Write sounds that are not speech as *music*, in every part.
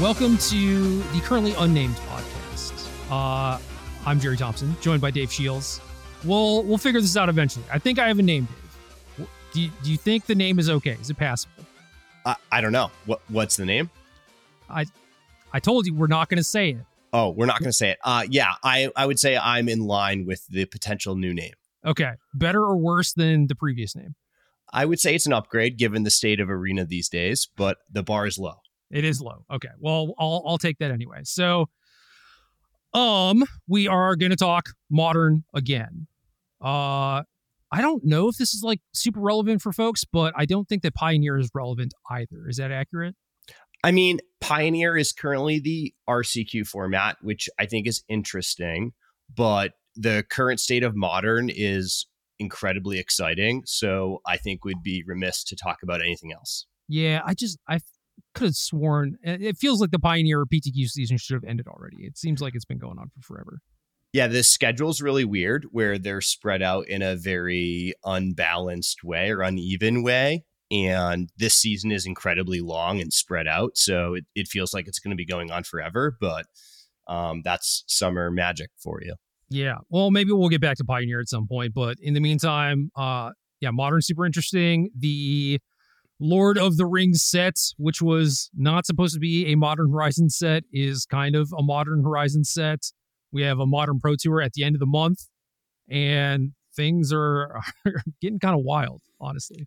Welcome to the currently unnamed podcast. Uh, I'm Gerry Thompson, joined by Dave Shields. We'll we'll figure this out eventually. I think I have a name, Dave. Do you, do you think the name is okay? Is it passable? I, I don't know. What what's the name? I I told you we're not going to say it. Oh, we're not going to say it. Uh, yeah, I I would say I'm in line with the potential new name. Okay, better or worse than the previous name? I would say it's an upgrade given the state of arena these days, but the bar is low. It is low. Okay. Well, I'll I'll take that anyway. So um we are going to talk modern again. Uh I don't know if this is like super relevant for folks, but I don't think that Pioneer is relevant either. Is that accurate? I mean, Pioneer is currently the RCQ format, which I think is interesting, but the current state of modern is incredibly exciting. So I think we'd be remiss to talk about anything else. Yeah, I just I could have sworn it feels like the Pioneer PTQ season should have ended already. It seems like it's been going on for forever. Yeah, the schedule's really weird where they're spread out in a very unbalanced way or uneven way. And this season is incredibly long and spread out. So it, it feels like it's going to be going on forever, but um, that's summer magic for you. Yeah. Well, maybe we'll get back to Pioneer at some point. But in the meantime, uh, yeah, modern super interesting. The Lord of the Rings set, which was not supposed to be a Modern Horizon set, is kind of a Modern Horizon set. We have a Modern Pro Tour at the end of the month, and things are, *laughs* are getting kind of wild, honestly.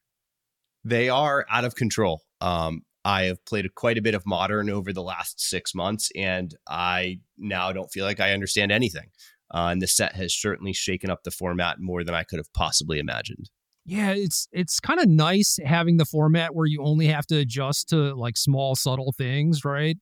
They are out of control. Um, I have played quite a bit of Modern over the last six months, and I now don't feel like I understand anything. Uh, and the set has certainly shaken up the format more than I could have possibly imagined yeah, it's it's kind of nice having the format where you only have to adjust to like small subtle things, right?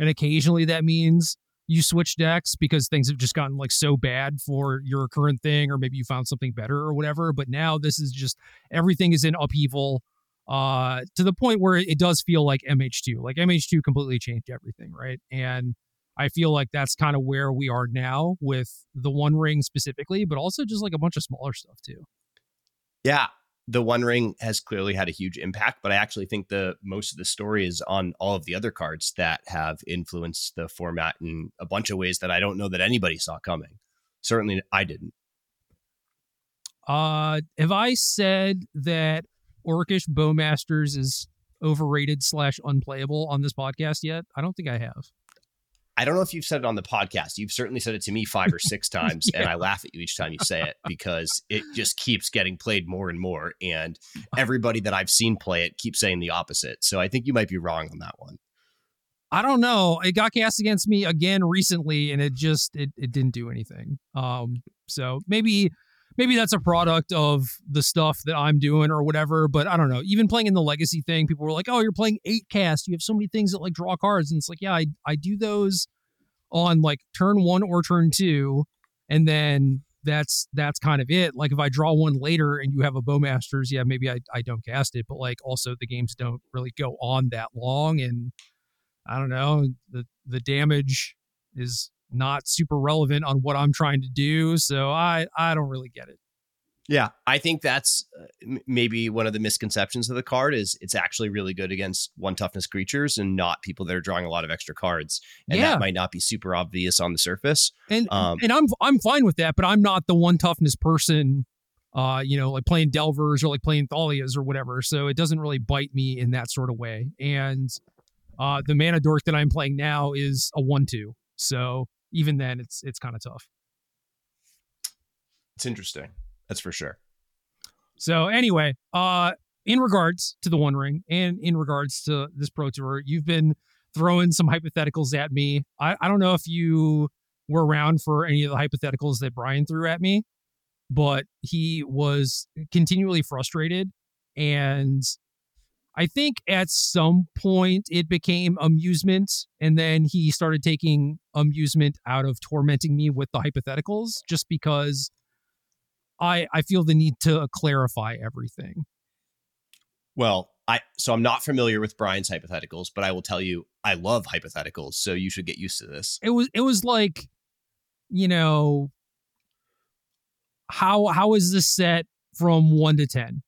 And occasionally that means you switch decks because things have just gotten like so bad for your current thing or maybe you found something better or whatever, but now this is just everything is in upheaval uh to the point where it does feel like MH2. Like MH2 completely changed everything, right? And I feel like that's kind of where we are now with the One Ring specifically, but also just like a bunch of smaller stuff too. Yeah, the One Ring has clearly had a huge impact, but I actually think the most of the story is on all of the other cards that have influenced the format in a bunch of ways that I don't know that anybody saw coming. Certainly, I didn't. Uh, have I said that Orcish Bowmasters is overrated slash unplayable on this podcast yet? I don't think I have. I don't know if you've said it on the podcast. You've certainly said it to me five or six *laughs* times, yeah. and I laugh at you each time you say it because it just keeps getting played more and more. And everybody that I've seen play it keeps saying the opposite. So I think you might be wrong on that one. I don't know. It got cast against me again recently, and it just it, it didn't do anything. Um, so maybe maybe that's a product of the stuff that I'm doing or whatever. But I don't know. Even playing in the legacy thing, people were like, "Oh, you're playing eight cast. You have so many things that like draw cards." And it's like, yeah, I I do those on like turn one or turn two, and then that's that's kind of it. Like if I draw one later and you have a bowmasters, yeah, maybe I I don't cast it. But like also the games don't really go on that long, and I don't know the the damage is not super relevant on what I'm trying to do. So I I don't really get it. Yeah, I think that's uh, maybe one of the misconceptions of the card is it's actually really good against one toughness creatures and not people that are drawing a lot of extra cards, and yeah. that might not be super obvious on the surface. And um, and I'm I'm fine with that, but I'm not the one toughness person. Uh, you know, like playing Delvers or like playing Thalias or whatever. So it doesn't really bite me in that sort of way. And uh, the mana dork that I'm playing now is a one-two. So even then it's it's kind of tough. It's interesting. That's for sure. So anyway, uh in regards to the One Ring and in regards to this Pro Tour, you've been throwing some hypotheticals at me. I, I don't know if you were around for any of the hypotheticals that Brian threw at me, but he was continually frustrated and I think at some point it became amusement, and then he started taking amusement out of tormenting me with the hypotheticals just because I I feel the need to clarify everything. Well, I so I'm not familiar with Brian's hypotheticals, but I will tell you I love hypotheticals, so you should get used to this. It was it was like, you know, how how is this set from 1 to 10?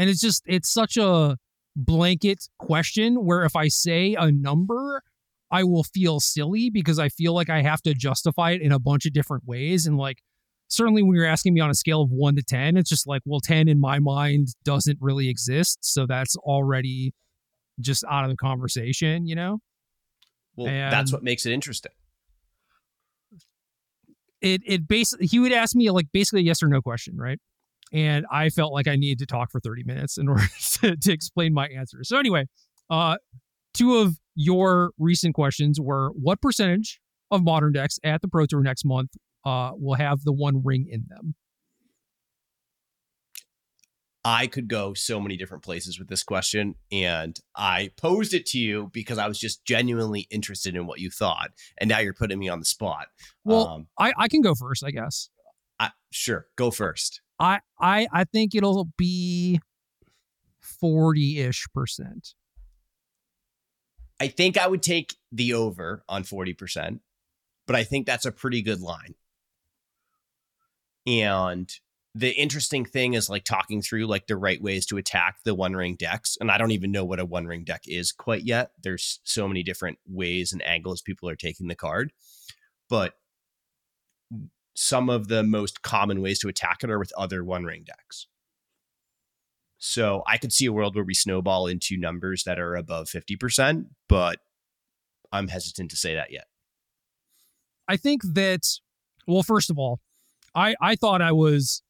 And it's just it's such a blanket question where if I say a number, I will feel silly because I feel like I have to justify it in a bunch of different ways. And like, certainly when you're asking me on a scale of one to 10, it's just like, well, 10 in my mind doesn't really exist. So that's already just out of the conversation, you know? Well, and that's what makes it interesting. It, it basically, he would ask me like basically a yes or no question, right? And I felt like I needed to talk for 30 minutes in *laughs* order to, to explain my answer. So anyway, uh, two of your recent questions were what percentage of modern decks at the Pro Tour next month uh, will have the one ring in them? I could go so many different places with this question, and I posed it to you because I was just genuinely interested in what you thought, and now you're putting me on the spot. Well, um, I, I can go first, I guess. I, sure, go first. I, I I think it'll be forty ish percent. I think I would take the over on 40%, but I think that's a pretty good line. And the interesting thing is like talking through like the right ways to attack the one ring decks. And I don't even know what a one ring deck is quite yet. There's so many different ways and angles people are taking the card. But some of the most common ways to attack it are with other one ring decks. So I could see a world where we snowball into numbers that are above 50%, but I'm hesitant to say that yet. I think that, well, first of all, I, I thought I was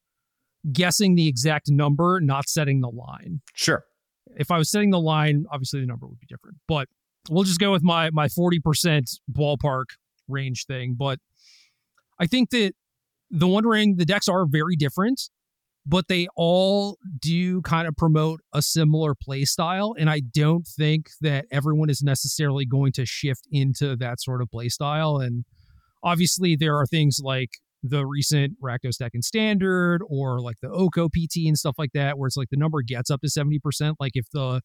guessing the exact number, not setting the line. Sure. If I was setting the line, obviously the number would be different, but we'll just go with my my 40% ballpark range thing. But I think that the One Ring, the decks are very different but they all do kind of promote a similar play style. And I don't think that everyone is necessarily going to shift into that sort of play style. And obviously, there are things like the recent Rakdos deck and standard or like the Oko PT and stuff like that, where it's like the number gets up to 70%. Like if the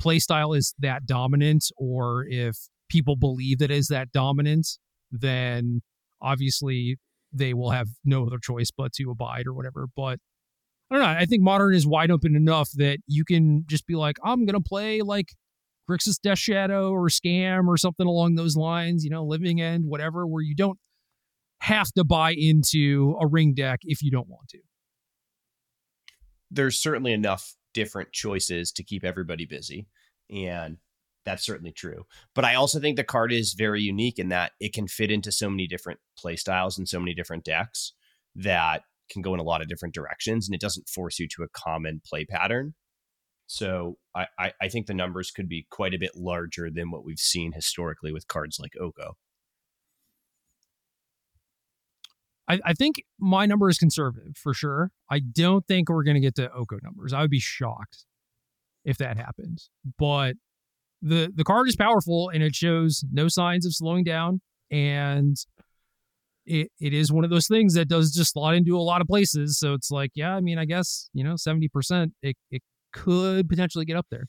play style is that dominant or if people believe that is that dominant, then obviously they will have no other choice but to abide or whatever. But I don't know. I think modern is wide open enough that you can just be like, I'm gonna play like Grixis Death Shadow or Scam or something along those lines, you know, Living End, whatever, where you don't have to buy into a ring deck if you don't want to. There's certainly enough different choices to keep everybody busy. And that's certainly true. But I also think the card is very unique in that it can fit into so many different play styles and so many different decks that can go in a lot of different directions and it doesn't force you to a common play pattern. So I, I, I think the numbers could be quite a bit larger than what we've seen historically with cards like Oko. I, I think my number is conservative for sure. I don't think we're going to get to Oko numbers. I would be shocked if that happens. But the the card is powerful and it shows no signs of slowing down. And it, it is one of those things that does just slot into a lot of places. So it's like, yeah, I mean, I guess, you know, 70%, it, it could potentially get up there.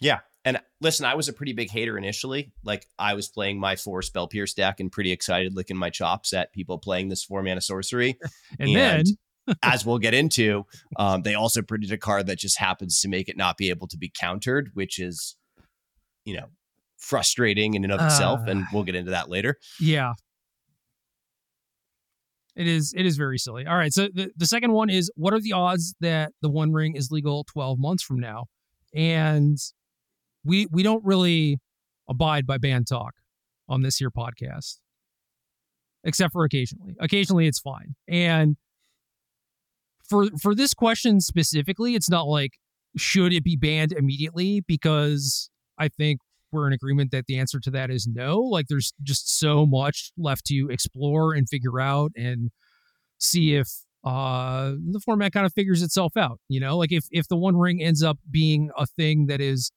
Yeah. And listen, I was a pretty big hater initially. Like I was playing my four spell pierce deck and pretty excited licking my chops at people playing this four mana sorcery. and, *laughs* and then as we'll get into, um, they also printed a card that just happens to make it not be able to be countered, which is, you know, frustrating in and of itself. Uh, and we'll get into that later. Yeah. It is it is very silly. All right, so the, the second one is what are the odds that the one ring is legal 12 months from now? And we we don't really abide by band talk on this here podcast. Except for occasionally. Occasionally it's fine. And for for this question specifically, it's not like should it be banned immediately because I think we're in agreement that the answer to that is no. Like there's just so much left to explore and figure out and see if uh the format kind of figures itself out, you know? Like if if the one ring ends up being a thing that is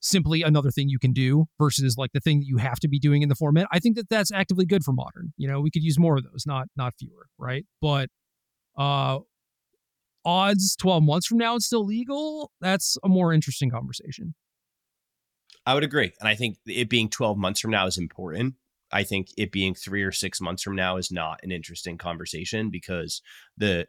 simply another thing you can do versus like the thing that you have to be doing in the format, I think that that's actively good for modern. You know, we could use more of those, not not fewer, right? But uh odds 12 months from now it's still legal, that's a more interesting conversation. I would agree. And I think it being 12 months from now is important. I think it being three or six months from now is not an interesting conversation because the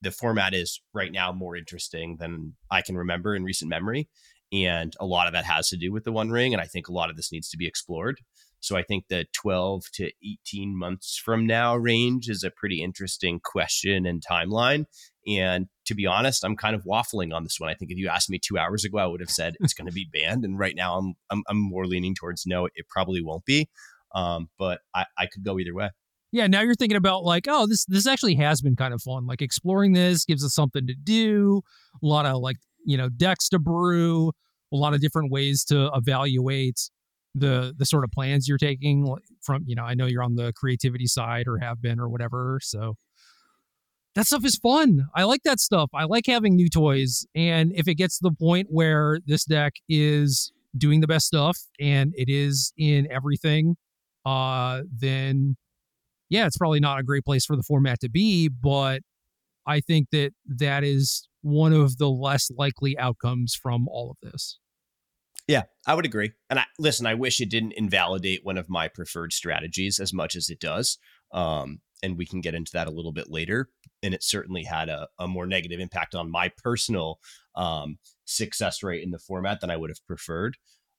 the format is right now more interesting than I can remember in recent memory. And a lot of that has to do with the One Ring. And I think a lot of this needs to be explored. So I think the 12 to 18 months from now range is a pretty interesting question and timeline. And to be honest, I'm kind of waffling on this one. I think if you asked me two hours ago, I would have said it's going to be *laughs* banned. And right now, I'm, I'm, I'm more leaning towards no, it probably won't be. Um, but I, I could go either way. Yeah, now you're thinking about like, oh, this this actually has been kind of fun. Like exploring this gives us something to do. A lot of like, you know, decks to brew, a lot of different ways to evaluate the the sort of plans you're taking from, you know, I know you're on the creativity side or have been or whatever. So that stuff is fun. I like that stuff. I like having new toys. And if it gets to the point where this deck is doing the best stuff and it is in everything, uh, then yeah, it's probably not a great place for the format to be, but I think that that is one of the less likely outcomes from all of this. Yeah, I would agree. And I listen, I wish it didn't invalidate one of my preferred strategies as much as it does. Um, and we can get into that a little bit later. And it certainly had a, a more negative impact on my personal um, success rate in the format than I would have preferred.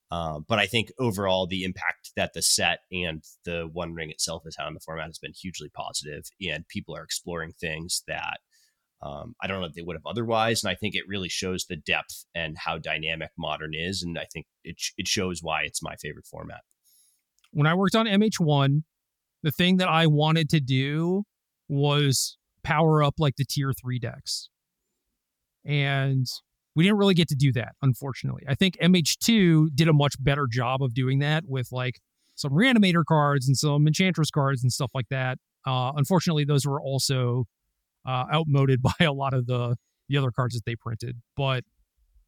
Um, but I think overall, the impact that the set and the One Ring itself has had on the format has been hugely positive, and people are exploring things that um, I don't know if they would have otherwise. And I think it really shows the depth and how dynamic modern is, and I think it it shows why it's my favorite format. When I worked on MH1, the thing that I wanted to do was power up like the tier three decks, and we didn't really get to do that, unfortunately. I think MH2 did a much better job of doing that with like some reanimator cards and some enchantress cards and stuff like that. Uh, unfortunately, those were also uh, outmoded *laughs* by a lot of the the other cards that they printed, but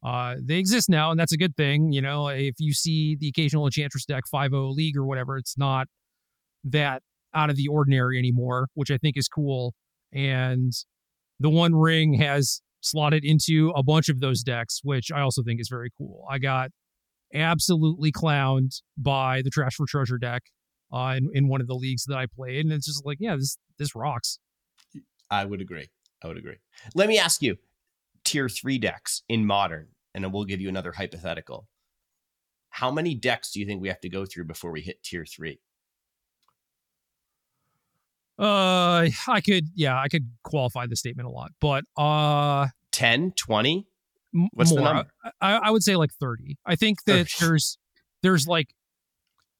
uh, they exist now, and that's a good thing. You know, if you see the occasional enchantress deck 5-0 league or whatever, it's not that out of the ordinary anymore, which I think is cool. And the One Ring has slotted into a bunch of those decks, which I also think is very cool. I got absolutely clowned by the Trash for Treasure deck uh, in, in one of the leagues that I played. And it's just like, yeah, this this rocks. I would agree. I would agree. Let me ask you tier three decks in modern, and then we'll give you another hypothetical. How many decks do you think we have to go through before we hit tier three? Uh, I could, yeah, I could qualify the statement a lot, but uh, 10, 20? What's more. the number? I, I would say like 30. I think that there's, there's like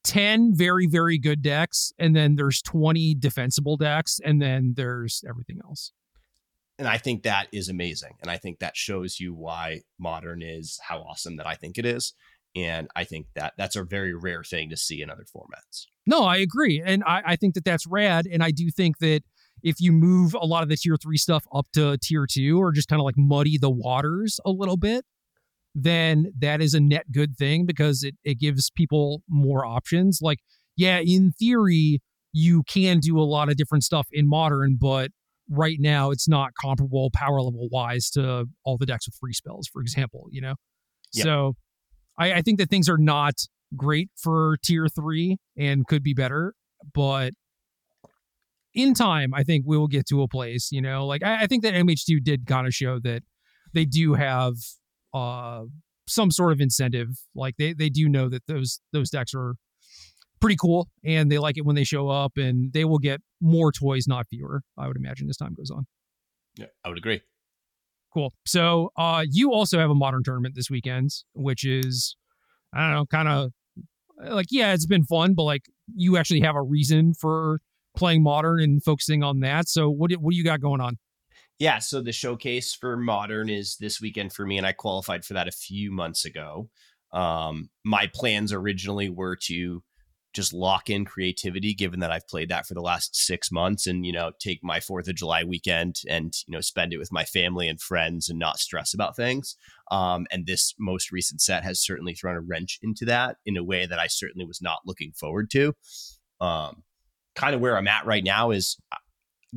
10 very, very good decks, and then there's 20 defensible decks, and then there's everything else. And I think that is amazing. And I think that shows you why modern is how awesome that I think it is. And I think that that's a very rare thing to see in other formats. No, I agree. And I, I think that that's rad. And I do think that if you move a lot of the tier three stuff up to tier two or just kind of like muddy the waters a little bit, then that is a net good thing because it, it gives people more options. Like, yeah, in theory, you can do a lot of different stuff in modern, but right now it's not comparable power level wise to all the decks with free spells, for example, you know? Yep. So I, I think that things are not great for tier three and could be better, but in time, I think we will get to a place, you know, like I, I think that MH2 did kind of show that they do have uh some sort of incentive. Like they they do know that those those decks are pretty cool and they like it when they show up and they will get more toys, not fewer, I would imagine as time goes on. Yeah, I would agree. Cool. So uh you also have a modern tournament this weekend, which is I don't know, kind of like yeah, it's been fun, but like you actually have a reason for playing modern and focusing on that. So what do, what do you got going on? Yeah, so the showcase for modern is this weekend for me, and I qualified for that a few months ago. Um, my plans originally were to just lock in creativity given that I've played that for the last 6 months and you know take my 4th of July weekend and you know spend it with my family and friends and not stress about things um, and this most recent set has certainly thrown a wrench into that in a way that I certainly was not looking forward to um, kind of where I'm at right now is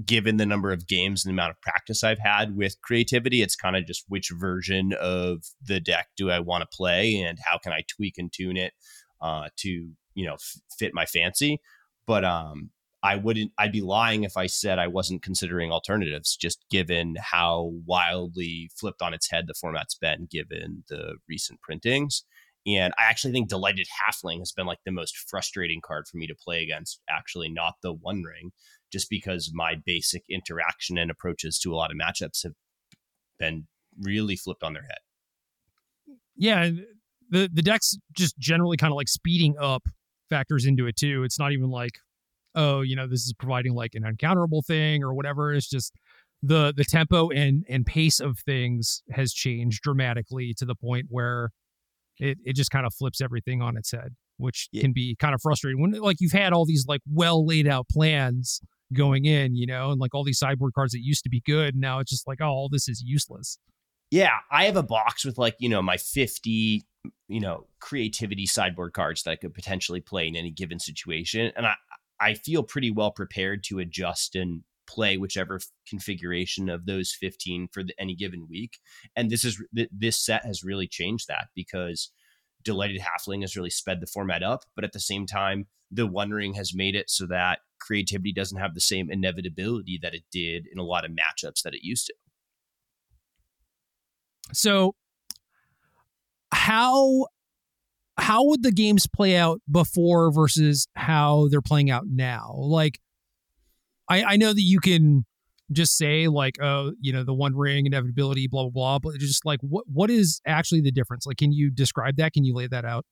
given the number of games and the amount of practice I've had with creativity, it's kind of just which version of the deck do I want to play and how can I tweak and tune it uh, to you know f- fit my fancy. But um, I wouldn't, I'd be lying if I said I wasn't considering alternatives, just given how wildly flipped on its head the format's been given the recent printings. And I actually think Delighted Halfling has been like the most frustrating card for me to play against, actually, not the One Ring, just because my basic interaction and approaches to a lot of matchups have been really flipped on their head. Yeah. The, the deck's just generally kind of like speeding up factors into it too. It's not even like, oh, you know, this is providing like an uncounterable thing or whatever. It's just the the tempo and and pace of things has changed dramatically to the point where it it just kind of flips everything on its head, which yeah. can be kind of frustrating when like you've had all these like well laid out plans going in, you know, and like all these sideboard cards that used to be good, now it's just like, oh, all this is useless. Yeah, I have a box with like, you know, my 50, you know, creativity sideboard cards that I could potentially play in any given situation. And I, I feel pretty well prepared to adjust and play whichever configuration of those 15 for the, any given week. And this is this set has really changed that because Delighted Halfling has really sped the format up, but at the same time, the One Ring has made it so that creativity doesn't have the same inevitability that it did in a lot of matchups that it used to. So how how would the games play out before versus how they're playing out now? Like I, I know that you can just say like, oh, you know, the one ring inevitability, blah blah blah, but just like what what is actually the difference? Like, can you describe that? Can you lay that out?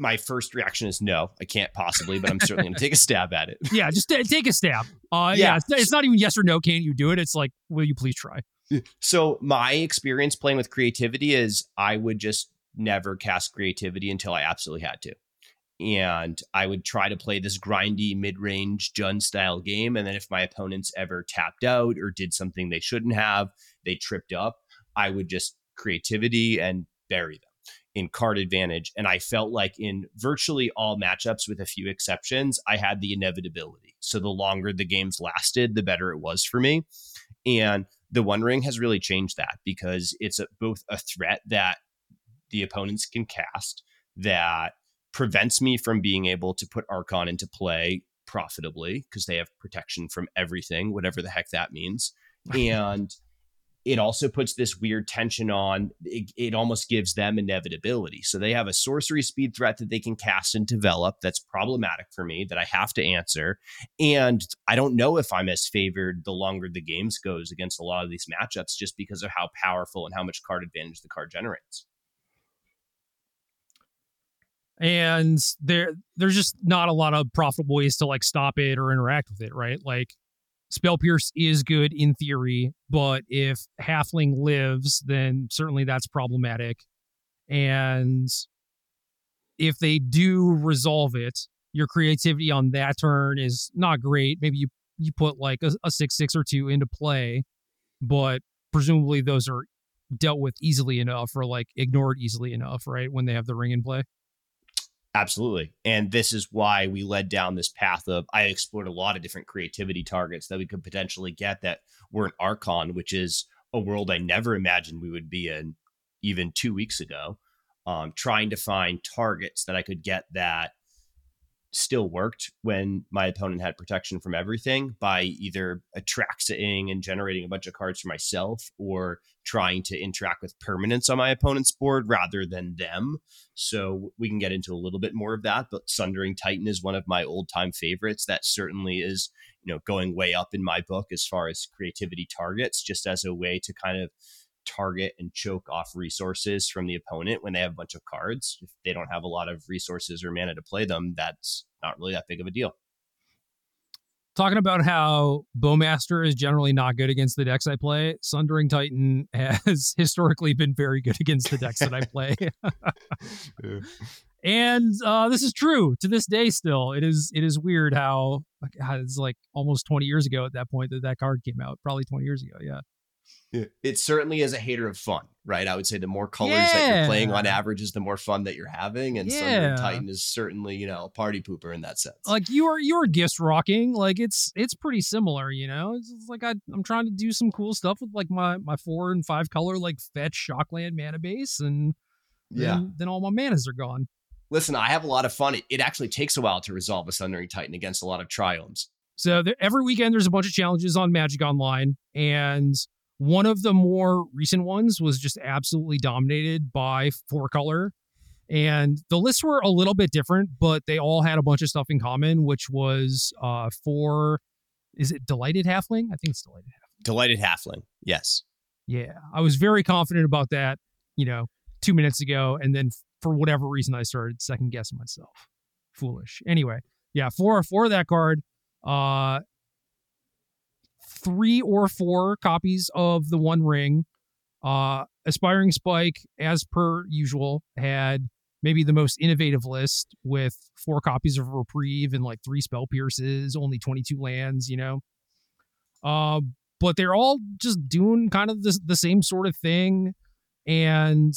My first reaction is no, I can't possibly, but I'm certainly going to take a *laughs* stab at it. Yeah, just t- take a stab. Uh, yeah, yeah it's, it's not even yes or no. Can you do it? It's like, will you please try? So my experience playing with creativity is I would just never cast creativity until I absolutely had to and I would try to play this grindy mid range Jund style game. And then if my opponents ever tapped out or did something they shouldn't have, they tripped up, I would just creativity and bury them in card advantage. And I felt like in virtually all matchups, with a few exceptions, I had the inevitability. So the longer the games lasted, the better it was for me. And the One Ring has really changed that because it's a, both a threat that the opponents can cast that prevents me from being able to put Archon into play profitably because they have protection from everything, whatever the heck that means. *laughs* and it also puts this weird tension on it, it, almost gives them inevitability. So they have a sorcery speed threat that they can cast and develop that's problematic for me that i have to answer. And i don't know if i'm as favored the longer the games goes against a lot of these matchups just because of how powerful and how much card advantage the card generates and there there's just not a lot of profitable ways to like stop it or interact with it right? Like spell pierce is good in theory but if halfling lives then certainly that's problematic. And if they do resolve it your creativity on that turn is not great. Maybe you you put like a, a six six or two into play but presumably those are dealt with easily enough or like ignored easily enough right when they have the ring in play Absolutely. And this is why we led down this path of I explored a lot of different creativity targets that we could potentially get that weren't Archon, which is a world I never imagined we would be in even two weeks ago. Um, trying to find targets that I could get that still worked when my opponent had protection from everything by either attracting and generating a bunch of cards for myself or trying to interact with permanents on my opponent's board rather than them. So we can get into a little bit more of that, but Sundering Titan is one of my old time favorites. That certainly is, you know, going way up in my book as far as creativity targets, just as a way to kind of target and choke off resources from the opponent when they have a bunch of cards. If they don't have a lot of resources or mana to play them, that's not really that big of a deal. Talking about how Bowmaster is generally not good against the decks I play, Sundering Titan *laughs* has historically been very good against the decks that I play. *laughs* *laughs* And uh, this is true to this day. Still, it is it is weird how it's like almost twenty years ago at that point that that card came out. Probably twenty years ago. Yeah. It certainly is a hater of fun, right? I would say the more colors yeah. that you're playing on average is the more fun that you're having. And yeah. Titan is certainly, you know, a party pooper in that sense. Like you are you're gifts rocking. Like it's it's pretty similar, you know. It's, it's like I I'm trying to do some cool stuff with like my my four and five color like fetch shockland mana base and yeah then, then all my manas are gone. Listen, I have a lot of fun. It, it actually takes a while to resolve a Sundering Titan against a lot of triomes. So there, every weekend there's a bunch of challenges on Magic Online, and one of the more recent ones was just absolutely dominated by four color. And the lists were a little bit different, but they all had a bunch of stuff in common, which was uh for is it Delighted Halfling? I think it's Delighted Halfling. Delighted Halfling, yes. Yeah. I was very confident about that, you know, two minutes ago. And then for whatever reason I started second guessing myself. Foolish. Anyway, yeah, four four of that card. Uh three or four copies of the One Ring. Uh, Aspiring Spike, as per usual, had maybe the most innovative list with four copies of Reprieve and like three spell pierces, only 22 lands, you know. Uh, but they're all just doing kind of the, the same sort of thing. And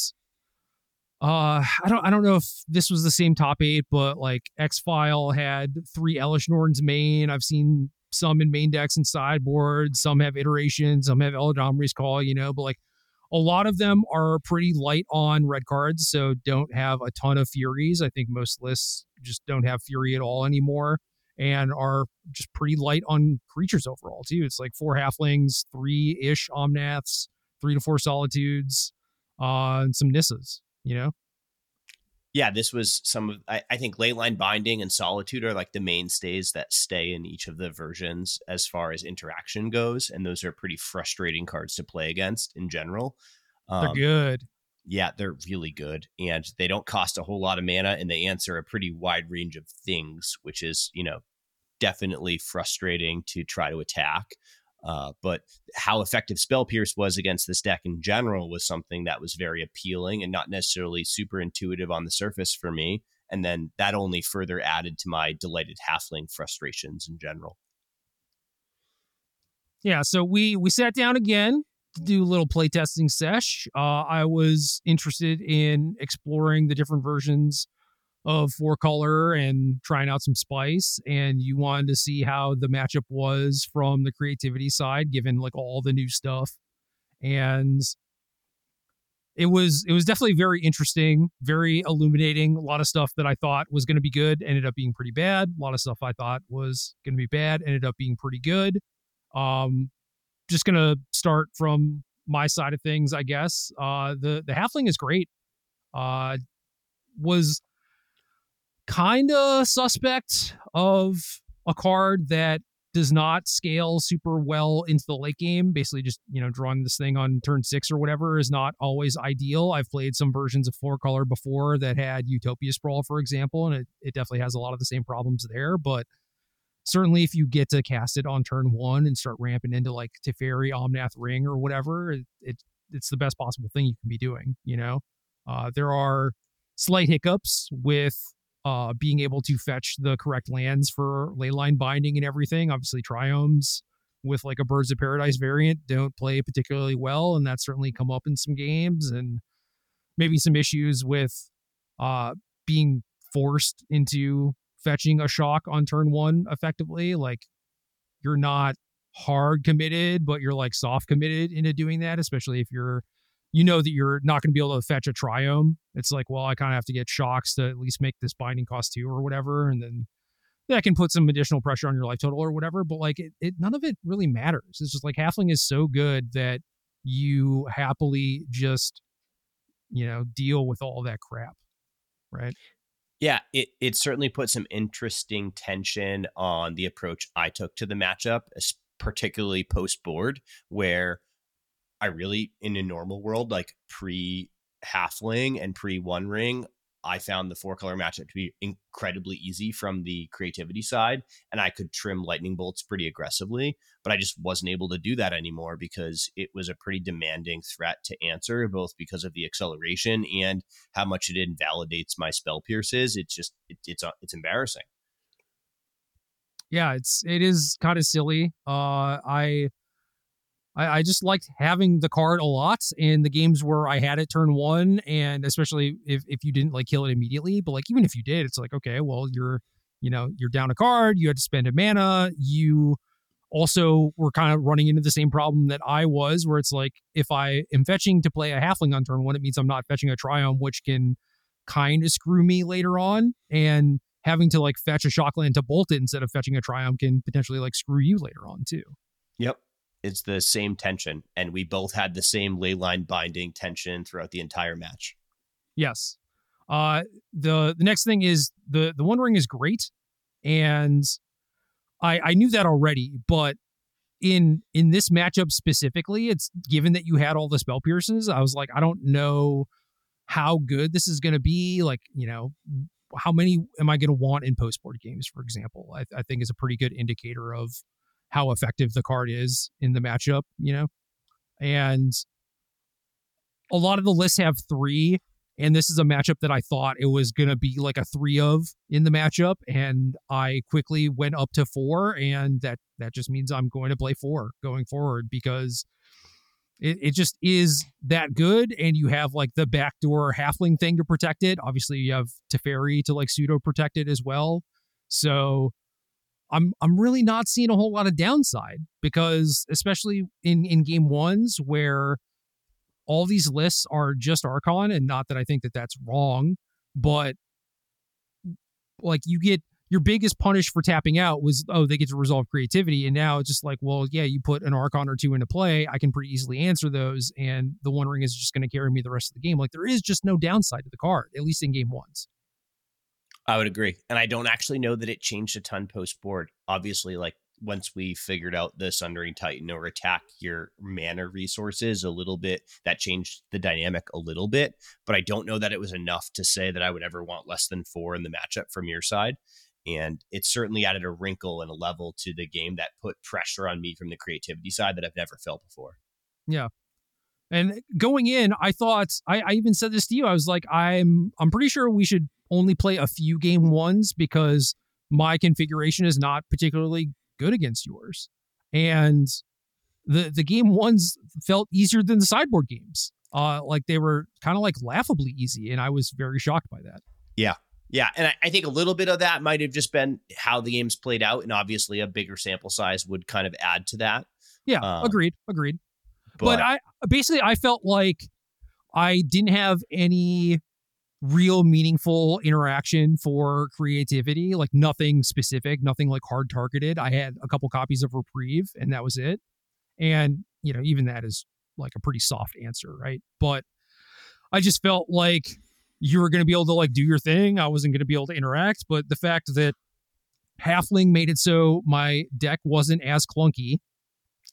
uh, I don't I don't know if this was the same top eight, but like X File had three Elesh Norn's main. I've seen some in main decks and sideboards. Some have iterations. Some have Eladamri's Call. You know, but like a lot of them are pretty light on red cards, so don't have a ton of Furies. I think most lists just don't have Fury at all anymore, and are just pretty light on creatures overall too. It's like four Halflings, three ish Omnaths, three to four Solitudes, uh, and some Nissas. You know yeah, this was some of I, I, think Leyline Binding and Solitude are like the mainstays that stay in each of the versions as far as interaction goes, and those are pretty frustrating cards to play against in general. Um, they're good. Yeah, they're really good, and they don't cost a whole lot of mana, and they answer a pretty wide range of things, which is you know definitely frustrating to try to attack. Uh, but how effective Spell Pierce was against this deck in general was something that was very appealing and not necessarily super intuitive on the surface for me. And then that only further added to my delighted halfling frustrations in general. Yeah, so we we sat down again to do a little playtesting sesh. Uh, I was interested in exploring the different versions of four color and trying out some spice and you wanted to see how the matchup was from the creativity side given like all the new stuff. And it was it was definitely very interesting very illuminating a lot of stuff that i thought was going to be good ended up being pretty bad. A lot of stuff i thought was going to be bad ended up being pretty good. Um just going to start from my side of things i guess. Uh the the halfling is great. Uh was kind of suspect of a card that does not scale super well into the late game. Basically, just you know, drawing this thing on turn six or whatever is not always ideal. I've played some versions of four color before that had Utopia Sprawl, for example, and it, it definitely has a lot of the same problems there. But certainly, if you get to cast it on turn one and start ramping into like Teferi, Omnath Ring, or whatever, it, it it's the best possible thing you can be doing. You know, uh, there are slight hiccups with uh, being able to fetch the correct lands for leyline binding and everything. Obviously, triomes with like a Birds of Paradise variant don't play particularly well, and that's certainly come up in some games. And maybe some issues with uh, being forced into fetching a shock on turn one effectively. Like you're not hard committed, but you're like soft committed into doing that, especially if you're you know that you're not going to be able to fetch a triome. It's like, well, I kind of have to get shocks to at least make this binding cost two or whatever, and then that can put some additional pressure on your life total or whatever. But like, it, it none of it really matters. It's just like halfling is so good that you happily just you know deal with all that crap, right? Yeah, it, it certainly put some interesting tension on the approach I took to the matchup, particularly post board, where I really, in a normal world, like pre halfling and pre one ring, I found the four color matchup to be incredibly easy from the creativity side, and I could trim lightning bolts pretty aggressively. But I just wasn't able to do that anymore because it was a pretty demanding threat to answer, both because of the acceleration and how much it invalidates my spell pierces. It's just it, it's uh, it's embarrassing. Yeah, it's it is kind of silly. Uh, I I, I, just liked having the card a lot in the games where I had it turn one, and especially if, if you didn't like kill it immediately. But like even if you did, it's like okay, well you're you know you're down a card, you had to spend a mana, you also were kind of running into the same problem that I was, where it's like if I am fetching to play a halfling on turn one, it means I'm not fetching a triome, which can kind of screw me later on. And having to like fetch a Shockland to bolt it instead of fetching a Triome can potentially like screw you later on too. Yep. It's the same tension. And we both had the same leyline binding tension throughout the entire match. Yes. Uh the the next thing is the the one ring is great. And I I knew that already, but in in this matchup specifically, it's given that you had all the spell pierces, I was like, I don't know how good this is going to be. Like, you know, how many am I going to want in post board games, for example? I, I think is a pretty good indicator of how effective the card is in the matchup, you know? And a lot of the lists have three, and this is a matchup that I thought it was going to be like a three of in the matchup. And I quickly went up to four, and that, that just means I'm going to play four going forward because it, it just is that good. And you have like the backdoor halfling thing to protect it. Obviously, you have Teferi to like pseudo protect it as well. So I'm I'm really not seeing a whole lot of downside because especially in in game ones where all these lists are just Archon, and not that I think that that's wrong, but like you get your biggest punish for tapping out was oh they get to resolve creativity and now it's just like well yeah you put an archon or two into play i can pretty easily answer those and the one ring is just going to carry me the rest of the game. Like there is just no downside to the card at least in game ones i would agree and i don't actually know that it changed a ton post board obviously like once we figured out the Sundering Titan or attack your mana resources a little bit, that changed the dynamic a little bit. But I don't know that it was enough to say that I would ever want less than four in the matchup from your side. And it certainly added a wrinkle and a level to the game that put pressure on me from the creativity side that I've never felt before. Yeah. And going in, I thought I, I even said this to you. I was like, I'm I'm pretty sure we should only play a few game ones because my configuration is not particularly good against yours. And the the game ones felt easier than the sideboard games. Uh like they were kind of like laughably easy. And I was very shocked by that. Yeah. Yeah, and I, I, think a little bit of that might have just been how the game's played out, and obviously a bigger sample size would kind of add to that. Yeah, um, agreed, agreed. But, I basically I felt like I didn't have any real meaningful interaction for creativity, like nothing specific, nothing like hard targeted. I had a couple copies of Reprieve, and that was it. And you know, even that is like a pretty soft answer, right? But I just felt like you were going to be able to like do your thing. I wasn't going to be able to interact. But the fact that Halfling made it so my deck wasn't as clunky.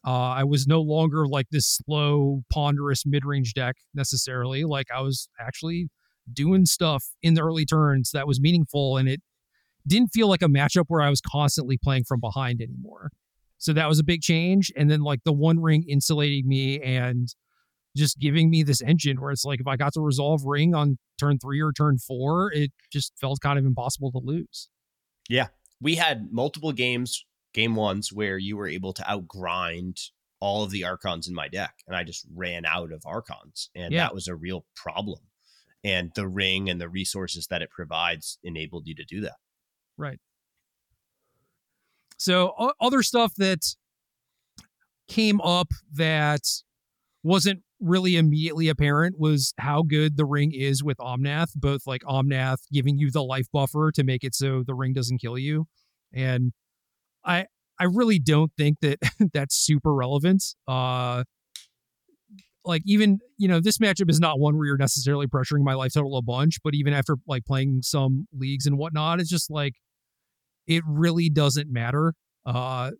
Uh, I was no longer like this slow, ponderous mid range deck necessarily. Like I was actually doing stuff in the early turns that was meaningful and it didn't feel like a matchup where I was constantly playing from behind anymore. So that was a big change. And then like the one ring insulating me and just giving me this engine where it's like if I got to resolve ring on turn three or turn four, it just felt kind of impossible to lose. Yeah. We had multiple games, game ones, where you were able to outgrind all of the archons in my deck. And I just ran out of archons. And yeah. that was a real problem. And the ring and the resources that it provides enabled you to do that. Right. So, other stuff that came up that wasn't really immediately apparent was how good the ring is with Omnath, both like Omnath giving you the life buffer to make it so the ring doesn't kill you. And I I really don't think that *laughs* that's super relevant. Uh like even, you know, this matchup is not one where you're necessarily pressuring my life total a bunch, but even after like playing some leagues and whatnot, it's just like it really doesn't matter. Uh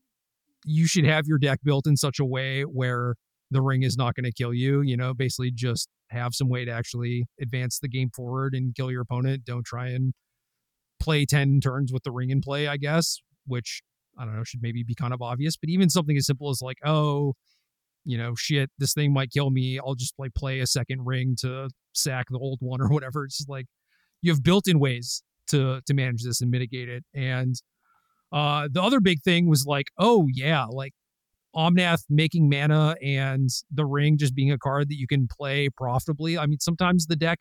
you should have your deck built in such a way where the ring is not going to kill you. You know, basically just have some way to actually advance the game forward and kill your opponent. Don't try and play 10 turns with the ring in play, I guess, which I don't know, should maybe be kind of obvious. But even something as simple as like, oh, you know, shit, this thing might kill me. I'll just like play a second ring to sack the old one *laughs* or whatever. It's just like you have built in ways to to manage this and mitigate it. And uh the other big thing was like, oh yeah, like Omnath making mana and the ring just being a card that you can play profitably. I mean, sometimes the deck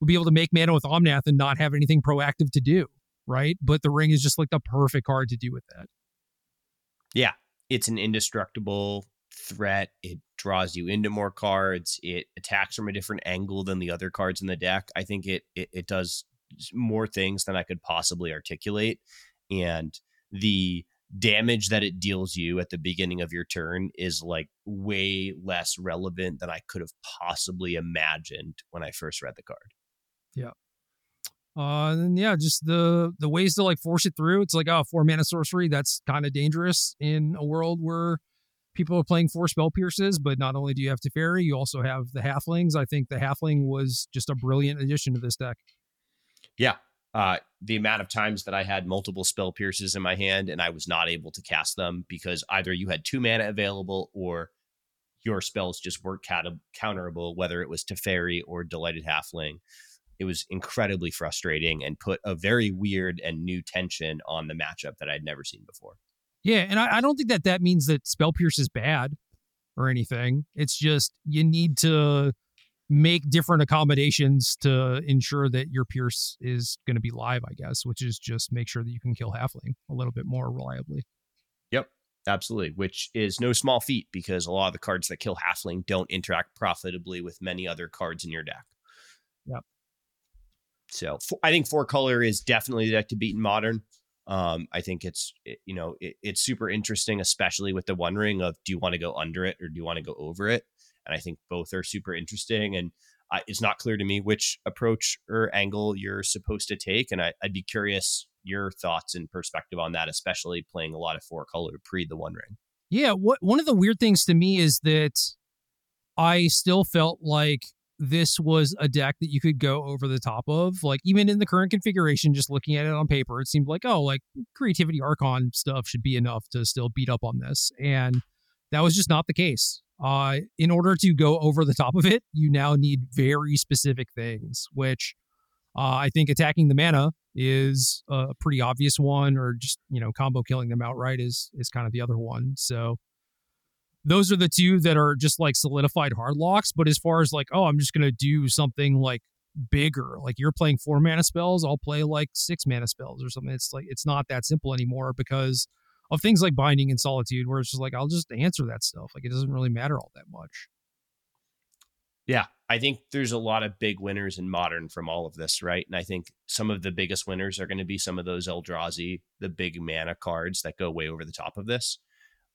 would be able to make mana with Omnath and not have anything proactive to do, right? But the ring is just like the perfect card to do with that. Yeah, it's an indestructible threat. It draws you into more cards. It attacks from a different angle than the other cards in the deck. I think it it, it does more things than I could possibly articulate, and the damage that it deals you at the beginning of your turn is like way less relevant than I could have possibly imagined when I first read the card. Yeah. Uh, and yeah, just the the ways to like force it through. It's like oh, four mana sorcery. That's kind of dangerous in a world where people are playing four spell pierces. But not only do you have Teferi, you also have the halflings. I think the halfling was just a brilliant addition to this deck. Yeah, uh, the amount of times that I had multiple spell pierces in my hand and I was not able to cast them because either you had two mana available or your spells just weren't counterable, whether it was Teferi or Delighted Halfling it was incredibly frustrating and put a very weird and new tension on the matchup that I'd never seen before. Yeah, and I, I don't think that that means that Spell Pierce is bad or anything. It's just you need to make different accommodations to ensure that your Pierce is going to be live, I guess, which is just make sure that you can kill Halfling a little bit more reliably. Yep, absolutely. Which is no small feat because a lot of the cards that kill Halfling don't interact profitably with many other cards in your deck. Yep. So I think four color is definitely the deck to beat in modern. Um, I think it's it, you know it, it's super interesting, especially with the one ring of do you want to go under it or do you want to go over it? And I think both are super interesting. And uh, it's not clear to me which approach or angle you're supposed to take. And I, I'd be curious your thoughts and perspective on that, especially playing a lot of four color pre the one ring. Yeah, what one of the weird things to me is that I still felt like this was a deck that you could go over the top of. Like even in the current configuration, just looking at it on paper, it seemed like, oh, like creativity Archon stuff should be enough to still beat up on this. And that was just not the case. Uh, in order to go over the top of it, you now need very specific things, which uh, I think attacking the mana is a pretty obvious one, or just you know combo killing them outright is is kind of the other one. So those are the two that are just like solidified hard locks. But as far as like, oh, I'm just gonna do something like bigger, like you're playing four mana spells, I'll play like six mana spells or something. It's like it's not that simple anymore because of things like binding and solitude, where it's just like I'll just answer that stuff. Like it doesn't really matter all that much. Yeah, I think there's a lot of big winners in modern from all of this, right? And I think some of the biggest winners are going to be some of those Eldrazi, the big mana cards that go way over the top of this.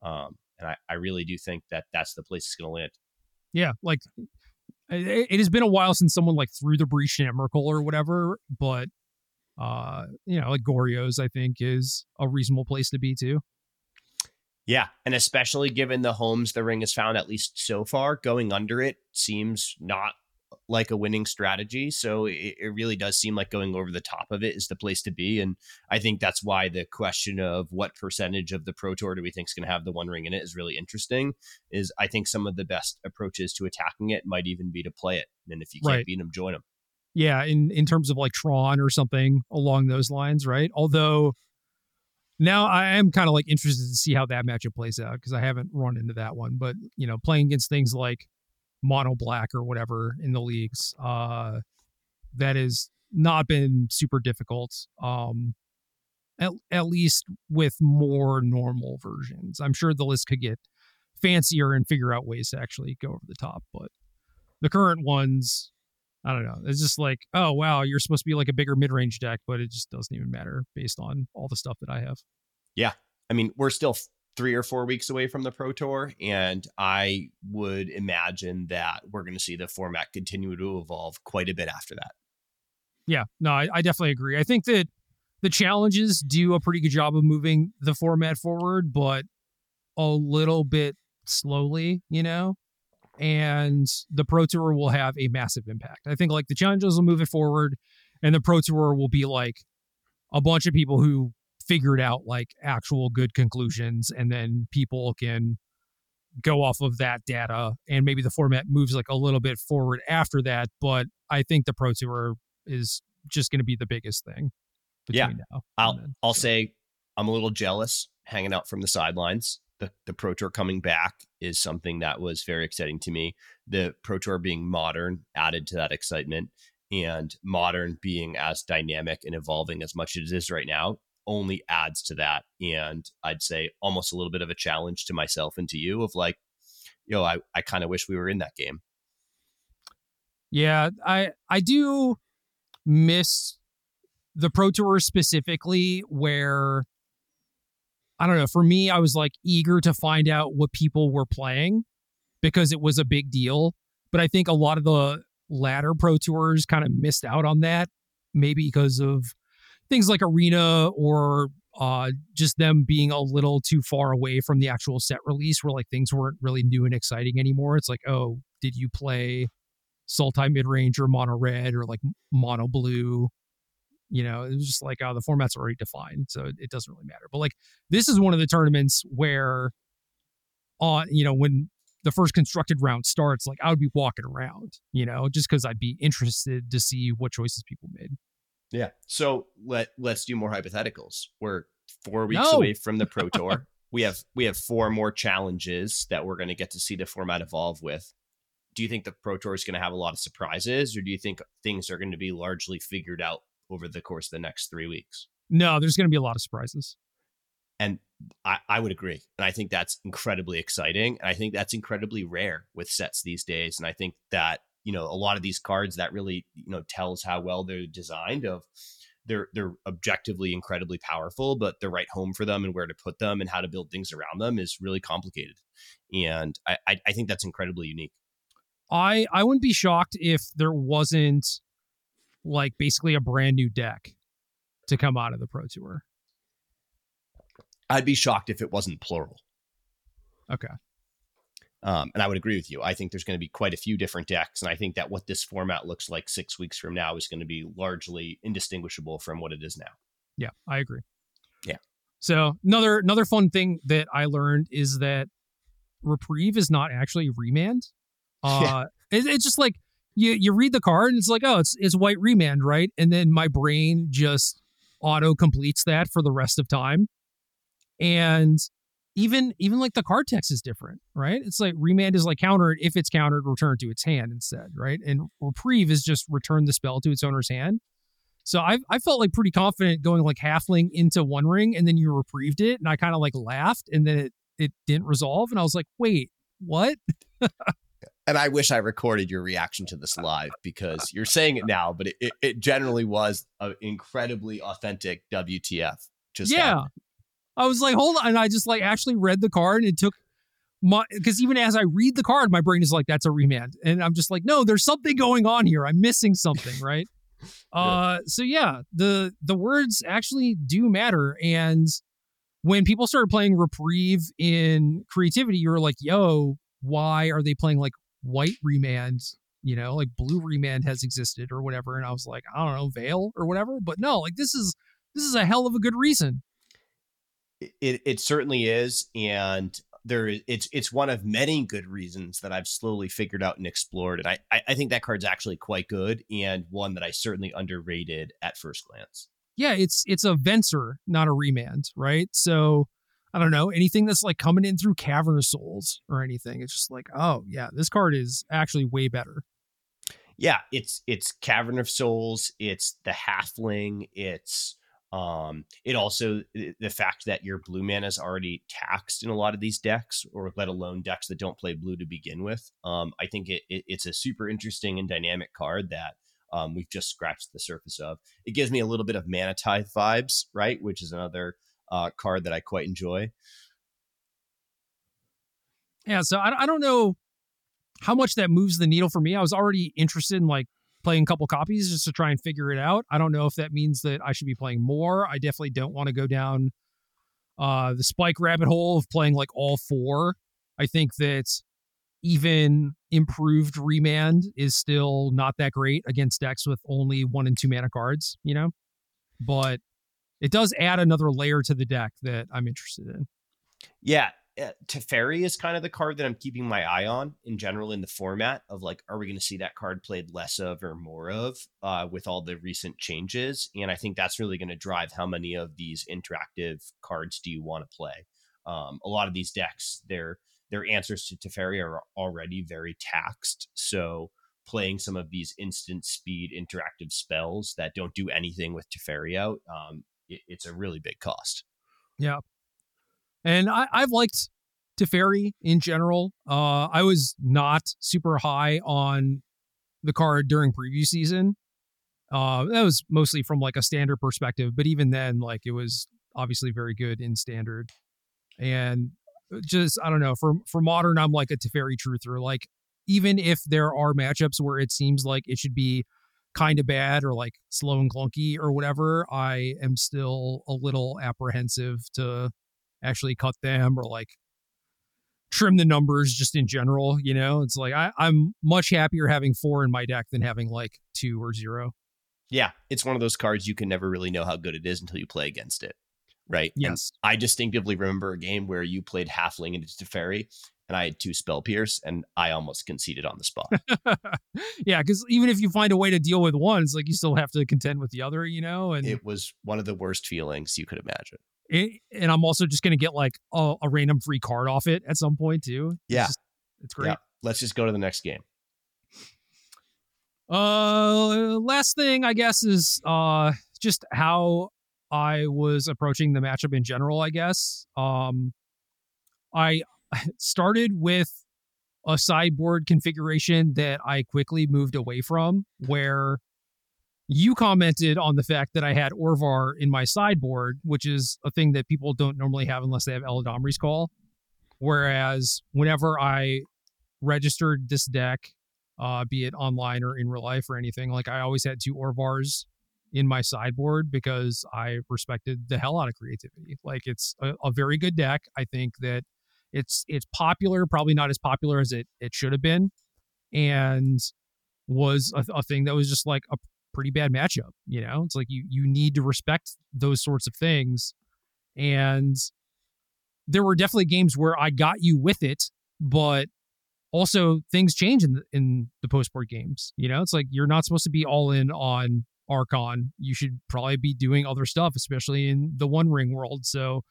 Um, and I, I really do think that that's the place it's going to land. Yeah, like it, it, has been a while since someone like Through the Breach in Emrakul or whatever, but uh, you know, like Goryo's, I think is a reasonable place to be too. Yeah, and especially given the homes the ring has found, at least so far, going under it seems not like a winning strategy. So it, it, really does seem like going over the top of it is the place to be. And I think that's why the question of what percentage of the Pro Tour do we think is going to have the One Ring in it is really interesting. Is I think some of the best approaches to attacking it might even be to play it. And if you can't right. beat them, join them. Yeah, in in terms of like Tron or something along those lines, right? Although now I am kind of like interested to see how that matchup plays out because I haven't run into that one. But you know, playing against things like mono black or whatever in the leagues. Uh, that has not been super difficult. Um, at, at least with more normal versions. I'm sure the list could get fancier and figure out ways to actually go over the top, but the current ones, I don't know. It's just like, oh wow, you're supposed to be like a bigger mid range deck, but it just doesn't even matter based on all the stuff that I have. Yeah, I mean, we're still three or four weeks away from the Pro Tour, and I would imagine that we're going to see the format continue to evolve quite a bit after that. Yeah, no, I, I, definitely agree. I think that the challenges do a pretty good job of moving the format forward, but a little bit slowly, you know. And the Pro Tour will have a massive impact. I think like the challenges will move it forward, and the Pro Tour will be like a bunch of people who figured out like actual good conclusions and then people can go off of that data and maybe the format moves like a little bit forward after that but i think the pro tour is just going to be the biggest thing yeah. i'll then, i'll so. say i'm a little jealous hanging out from the sidelines. The, the pro tour coming back is something that was very exciting to me. The pro tour being modern added to that excitement and modern being as dynamic and evolving as much as it is right now only adds to that. And I'd say almost a little bit of a challenge to myself and to you of like, yo, I, I kind of wish we were in that game. Yeah, I I do miss the Pro Tour specifically where I don't know, for me I was like eager to find out what people were playing because it was a big deal, but I think a lot of the latter Pro Tours kind of missed out on that maybe because of things like Arena or uh, just them being a little too far away from the actual set release where like things weren't really new and exciting anymore. It's like, oh, did you play Sultai mid range or mono red or like mono blue? You know, it was just like, oh, the format's already defined, so it doesn't really matter. But like, this is one of the tournaments where, on uh, you know, when the first constructed round starts, like I would be walking around, you know, just because I'd be interested to see what choices people made. Yeah. So let let's do more hypotheticals. We're four weeks no. away from the Pro *laughs* Tour. we have we have four more challenges that we're going to get to see the format evolve with. Do you think the Pro Tour is going to have a lot of surprises, or do you think things are going to be largely figured out over the course of the next three weeks? No, there's going to be a lot of surprises. And I, I would agree. And I think that's incredibly exciting. And I think that's incredibly rare with sets these days. And I think that you know a lot of these cards that really you know tells how well they're designed of they're they're objectively incredibly powerful but the right home for them and where to put them and how to build things around them is really complicated. And i i think that's incredibly unique. I i wouldn't be shocked if there wasn't like basically a brand new deck to come out of the pro tour. I'd be shocked if it wasn't plural. Okay um, and I would agree with you. I think there's going to be quite a few different decks, and I think that what this format looks like six weeks from now is going to be largely indistinguishable from what it is now. Yeah, I agree. Yeah. So another another fun thing that I learned is that reprieve is not actually remand. *laughs* Uh, yeah. it, it's just like you you read the card and it's like oh it's it's white remand right, and then my brain just auto completes that for the rest of time, and even even like the card text is different, right? It's like remand is like countered if it's countered, return to its hand instead, right? And reprieve is just return the spell to its owner's hand. So I I felt like pretty confident going like halfling into one ring and then you reprieved it and I kind of like laughed and then it it didn't resolve and I was like, wait, what? *laughs* and I wish I recorded your reaction to this live because you're saying it now, but it, it, it generally was an incredibly authentic WTF. Just yeah, happened. I was like, hold on. And I just like actually read the card and it took my, because even as I read the card, my brain is like, that's a remand. And I'm just like, no, there's something going on here. I'm missing something. *laughs* Right. yeah. Uh, so yeah, the, the words actually do matter. And when people started playing reprieve in creativity, you were like, yo, why are they playing like white remand? You know, like blue remand has existed or whatever. And I was like, I don't know, veil or whatever. But no, like this is, this is a hell of a good reason. It it certainly is, and there it's it's one of many good reasons that I've slowly figured out and explored, and I I think that card's actually quite good and one that I certainly underrated at first glance. Yeah, it's it's a Venser, not a remand, right? So I don't know anything that's like coming in through Cavern of Souls or anything. It's just like, oh yeah, this card is actually way better. Yeah, it's it's Cavern of Souls, it's the Halfling, it's um, it also the fact that your blue mana is already taxed in a lot of these decks, or let alone decks that don't play blue to begin with. Um, I think it, it, it's a super interesting and dynamic card that um, we've just scratched the surface of. It gives me a little bit of Mana Tithe vibes, right? Which is another uh, card that I quite enjoy. Yeah, so I, I don't know how much that moves the needle for me. I was already interested in like playing a couple copies just to try and figure it out. I don't know if that means that I should be playing more. I definitely don't want to go down uh, the spike rabbit hole of playing like all four. I think that even improved remand is still not that great against decks with only one and two mana cards, you know? But it does add another layer to the deck that I'm interested in. Yeah, uh, Teferi is kind of the card that I'm keeping my eye on in general in the format of like, are we going to see that card played less of or more of uh, with all the recent changes? And I think that's really going to drive how many of these interactive cards do you want to play. Um, a lot of these decks, their their answers to Teferi are already very taxed, so playing some of these instant speed interactive spells that don't do anything with Teferi out, um, it, it's a really big cost. Yeah, and I, I've liked Teferi in general. Uh, I was not super high on the card during preview season. Uh, that was mostly from like a standard perspective, but even then, like it was obviously very good in standard. And just I don't know for for modern, I'm like a Teferi truther. Like even if there are matchups where it seems like it should be kind of bad or like slow and clunky or whatever, I am still a little apprehensive to actually cut them or like trim the numbers just in general. You know, it's like I, I'm much happier having four in my deck than having like two or zero. Yeah, it's one of those cards you can never really know how good it is until you play against it. Right. Yes. And I distinctively remember a game where you played Halfling into Teferi and I had two spell pierce and I almost conceded on the spot. *laughs* yeah, because even if you find a way to deal with one, it's like you still have to contend with the other, you know? And it was one of the worst feelings you could imagine. It, and I'm also just going to get like a, a, random free card off it at some point too. Yeah. It's, just, it's great. Yeah. Let's just go to the next game. Uh, last thing I guess is uh just how I was approaching the matchup in general. I guess um, I *laughs* started with a sideboard configuration that I quickly moved away from, where you commented on the fact that I had Orvar in my sideboard, which is a thing that people don't normally have unless they have Eladamri's Call. Whereas whenever I registered this deck uh, be it online or in real life or anything. Like I always had two Orvars in my sideboard because I respected the hell out of creativity. Like it's a, a, very good deck. I think that it's it's popular, probably not as popular as it it should have been, and was a, a thing that was just like a pretty bad matchup. You know, it's like you you need to respect those sorts of things, and there were definitely games where I got you with it, but also things change in the, in the post board games. You know, it's like you're not supposed to be all in on Archon. You should probably be doing other stuff, especially in the One Ring world. So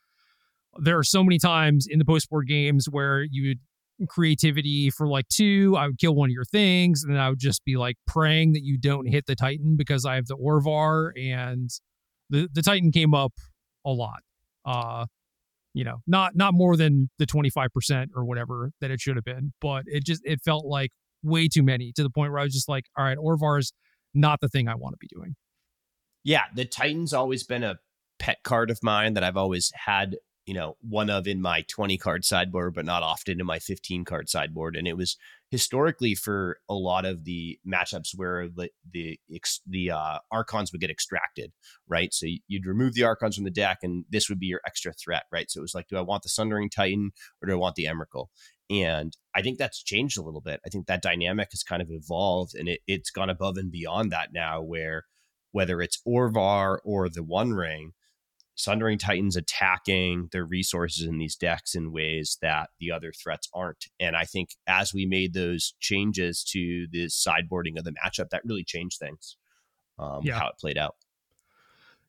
there are so many times in the post board games where you would creativity for like two, I would kill one of your things, and then I would just be like praying that you don't hit the Titan because I have the Orvar, and the the Titan came up a lot. Uh, you know, not not more than the 25% or whatever that it should have been, but it just it felt like way too many to the point where I was just like, all right, Orvar's not the thing I want to be doing. Yeah, the Titan's always been a pet card of mine that I've always had you know one of in my 20 card sideboard but not often in my 15 card sideboard and it was historically for a lot of the matchups where the the the uh, archons would get extracted right? So you'd remove the archons from the deck and this would be your extra threat right? So it was like do i want the sundering titan or do i want the emrakul? And i think that's changed a little bit. I think that dynamic has kind of evolved and it, it's gone above and beyond that now where whether it's orvar or the one ring Sundering Titans attacking their resources in these decks in ways that the other threats aren't. And I think as we made those changes to the sideboarding of the matchup, that really changed things. Um, yeah. How it played out.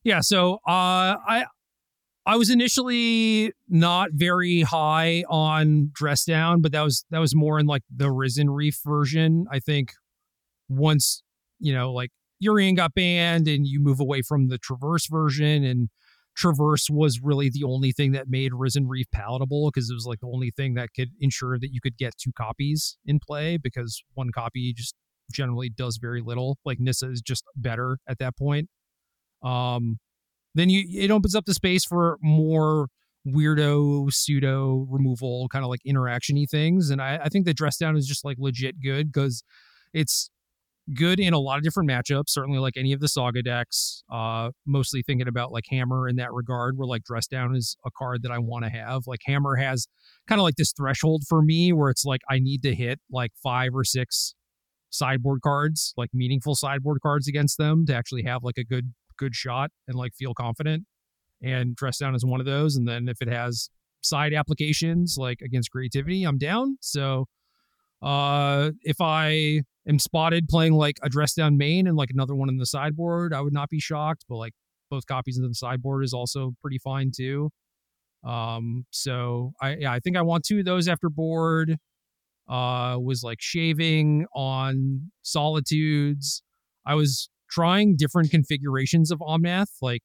Yeah. So uh, I I was initially not very high on Dress Down, but that was that was more in like the Risen Reef version. I think once you know like Yorion got banned and you move away from the Traverse version and Traverse was really the only thing that made Risen Reef palatable because it was like the only thing that could ensure that you could get two copies in play because one copy just generally does very little. Like Nissa is just better at that point. Um, then you it opens up the space for more weirdo pseudo removal kind of like interactiony things, and I, I think the dress down is just like legit good because it's good in a lot of different matchups, certainly like any of the saga decks. Uh, mostly thinking about like Hammer in that regard, where like Dress Down is a card that I want to have. Like Hammer has kind of like this threshold for me where it's like I need to hit like five or six sideboard cards, like meaningful sideboard cards against them to actually have like a good good shot and like feel confident. And Dress Down is one of those. And then if it has side applications like against creativity, I'm down. So uh if I am spotted playing like a dress down main and like another one in the sideboard, I would not be shocked. But like both copies in the sideboard is also pretty fine too. Um, so I yeah, I think I want two of those after board. Uh, was like shaving on solitudes. I was trying different configurations of Omnath. Like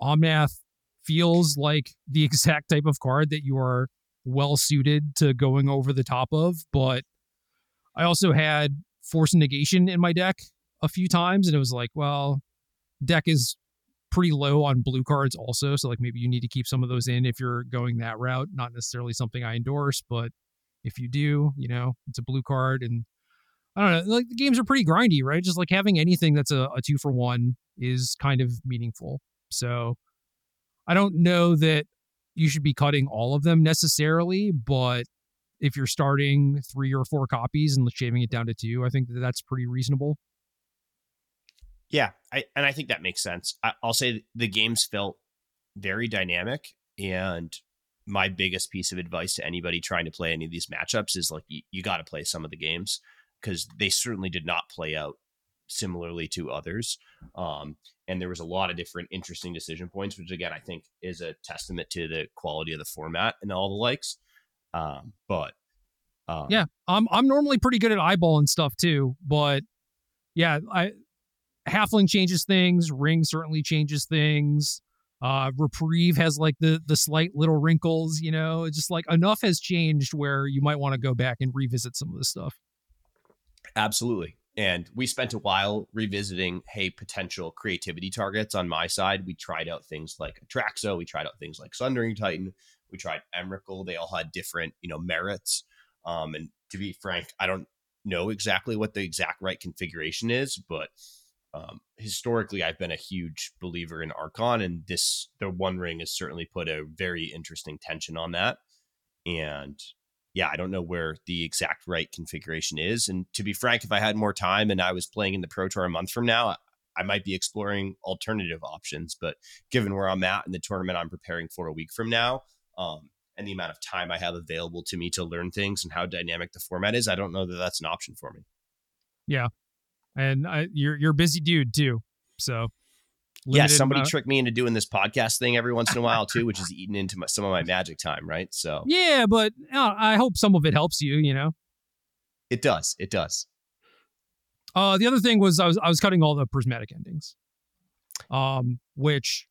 Omnath feels like the *laughs* exact type of card that you are well suited to going over the top of. But I also had Force Negation in my deck a few times, and it was like, well, deck is pretty low on blue cards also. So like maybe you need to keep some of those in if you're going that route. Not necessarily something I endorse, but if you do, you know, it's a blue card and I don't know, like the games are pretty grindy, right? Just like having anything that's a, a two for one is kind of meaningful. So I don't know that you should be cutting all of them necessarily, but if you're starting three or four copies and shaving it down to two, I think that that's pretty reasonable. Yeah, I, and I think that makes sense. I, I'll say the games felt very dynamic, and my biggest piece of advice to anybody trying to play any of these matchups is like you, you got to play some of the games because they certainly did not play out similarly to others. Um, and there was a lot of different interesting decision points, which again I think is a testament to the quality of the format and all the likes. Um, but um, yeah, I'm I'm normally pretty good at eyeballing stuff too, but yeah, I Halfling changes things. Ring certainly changes things. Uh, Reprieve has like the the slight little wrinkles, you know. It's just like enough has changed where you might want to go back and revisit some of this stuff. Absolutely. And we spent a while revisiting, hey, potential creativity targets on my side. We tried out things like Atraxa, we tried out things like Sundering Titan, we tried Emrakul. They all had different, you know, merits. Um, and to be frank, I don't know exactly what the exact right configuration is, but um, historically, I've been a huge believer in Archon, and this the One Ring has certainly put a very interesting tension on that. And yeah, I don't know where the exact right configuration is. And to be frank, if I had more time and I was playing in the Pro Tour a month from now, I might be exploring alternative options. But given where I'm at in the tournament I'm preparing for a week from now, um, and the amount of time I have available to me to learn things and how dynamic the format is, I don't know that that's an option for me. Yeah, and I, you're you're a busy dude too, so. Yeah, somebody amount. tricked me into doing this podcast thing every once in a *laughs* while too, which is eating into my, some of my magic time, right? So yeah, but uh, I hope some of it helps you. You know, it does. It does. Uh, the other thing was I was I was cutting all the prismatic endings, um, which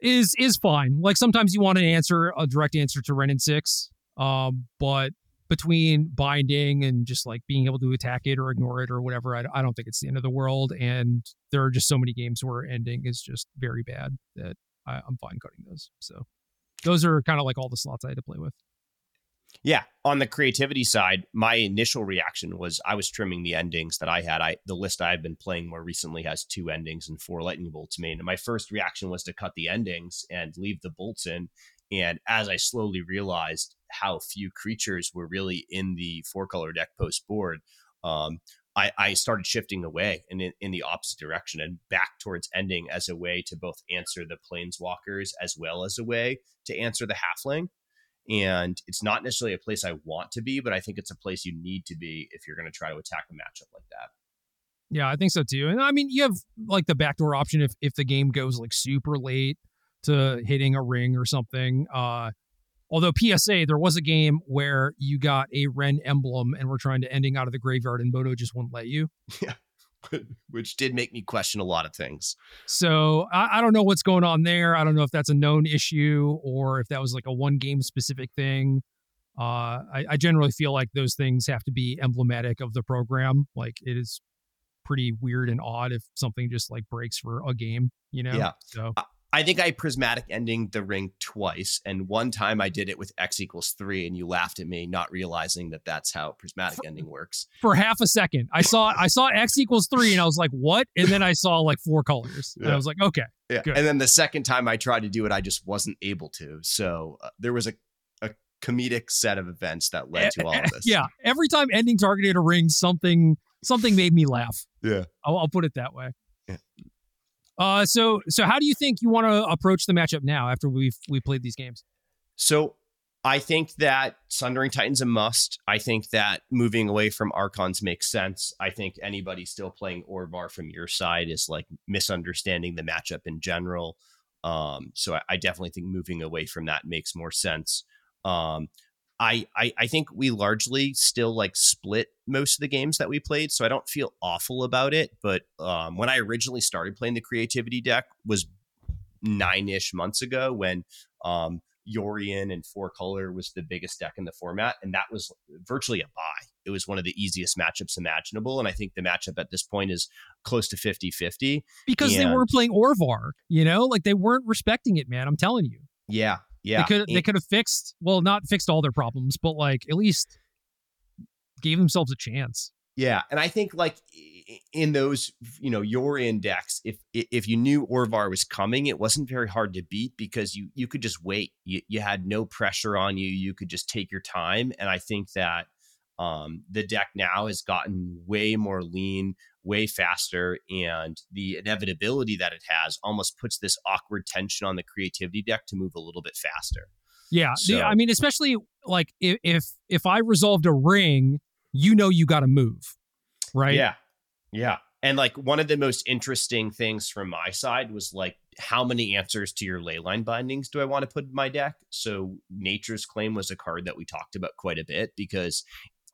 is is fine. Like sometimes you want an answer, a direct answer to Wrenn and Six, um, but between binding and just like being able to attack it or ignore it or whatever, I, I don't think it's the end of the world. And there are just so many games where ending is just very bad that I, I'm fine cutting those. So those are kind of like all the slots I had to play with. Yeah, on the creativity side, my initial reaction was I was trimming the endings that I had. I the list I've been playing more recently has two endings and four lightning bolts main. And my first reaction was to cut the endings and leave the bolts in. And as I slowly realized how few creatures were really in the four color deck post board, um, I, I, started shifting away and in, in, the opposite direction and back towards ending as a way to both answer the planeswalkers as well as a way to answer the halfling. And it's not necessarily a place I want to be, but I think it's a place you need to be if you're going to try to attack a matchup like that. Yeah, I think so too. And I mean, you have like the backdoor option if if the game goes like super late to hitting a ring or something. Uh, although PSA, there was a game where you got a Wrenn emblem and we're trying to ending out of the graveyard and MODO just wouldn't let you. Yeah. *laughs* Which did make me question a lot of things. So I, I, don't know what's going on there. I don't know if that's a known issue or if that was like a one game specific thing. Uh, I, I generally feel like those things have to be emblematic of the program. Like it is pretty weird and odd if something just like breaks for a game, you know? Yeah. So I think I prismatic ending the ring twice, and one time I did it with x equals three, and you laughed at me, not realizing that that's how prismatic ending works. For half a second, I saw I saw x equals three, and I was like, "What?" And then I saw like four colors, yeah. and I was like, "Okay, yeah." Good. And then the second time I tried to do it, I just wasn't able to. So uh, there was a a comedic set of events that led to all of this. Yeah, every time ending targeted a ring, something something made me laugh. Yeah, I'll, I'll put it that way. Yeah. Uh, so so how do you think you want to approach the matchup now after we've we played these games? So I think that Sundering Titan's a must. I think that moving away from Archons makes sense. I think anybody still playing Orvar from your side is like misunderstanding the matchup in general. Um, so I, I, definitely think moving away from that makes more sense. Um, I, I I think we largely still like split most of the games that we played, so I don't feel awful about it. But um, when I originally started playing the creativity deck was nine ish months ago when um, Yorion and four color was the biggest deck in the format, and that was virtually a buy. It was one of the easiest matchups imaginable, and I think the matchup at this point is close to 50-50. Because And- they weren't playing Orvar, you know, like they weren't respecting it, man. I'm telling you. Yeah, yeah. They could they could have fixed well, not fixed all their problems, but like at least gave themselves a chance. Yeah, and I think like in those, you know, your index, if if you knew Orvar was coming, it wasn't very hard to beat because you you could just wait. You you had no pressure on you. You could just take your time, and I think that um, the deck now has gotten way more lean, way faster, and the inevitability that it has almost puts this awkward tension on the creativity deck to move a little bit faster. Yeah, So- I mean, especially like if if if I resolved a ring, you know, you got to move, right? Yeah. Yeah. And like one of the most interesting things from my side was like, how many answers to your leyline bindings do I want to put in my deck? So Nature's Claim was a card that we talked about quite a bit because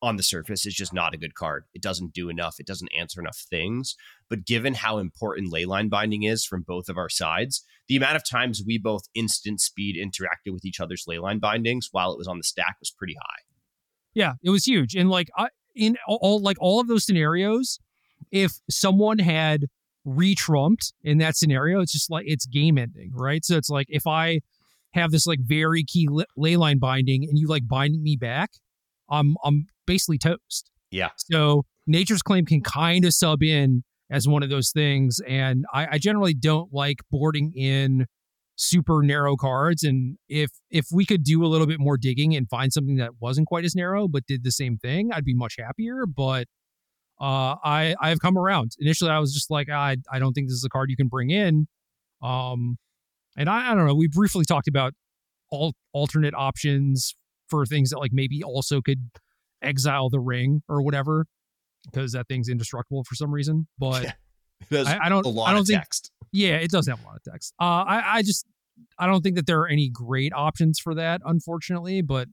on the surface it's just not a good card. It doesn't do enough. It doesn't answer enough things. But given how important leyline binding is from both of our sides, the amount of times we both instant speed interacted with each other's leyline bindings while it was on the stack was pretty high. Yeah, it was huge, and like I in all, like all of those scenarios, if someone had retrumped in that scenario, it's just like it's game ending, right? So it's like if I have this like very key le- ley line binding and you like binding me back, I'm I'm basically toast. Yeah. So nature's claim can kind of sub in as one of those things, and I, I generally don't like boarding in super narrow cards. And if if we could do a little bit more digging and find something that wasn't quite as narrow but did the same thing, I'd be much happier. But uh, I I have come around. Initially, I was just like, I I don't think this is a card you can bring in. Um, and I, I don't know. We briefly talked about all alternate options for things that like maybe also could exile the ring or whatever because that thing's indestructible for some reason. But Yeah. I, I don't a lot I don't of think text. yeah, it does have a lot of text. Uh, I, I just, I don't think that there are any great options for that, unfortunately, but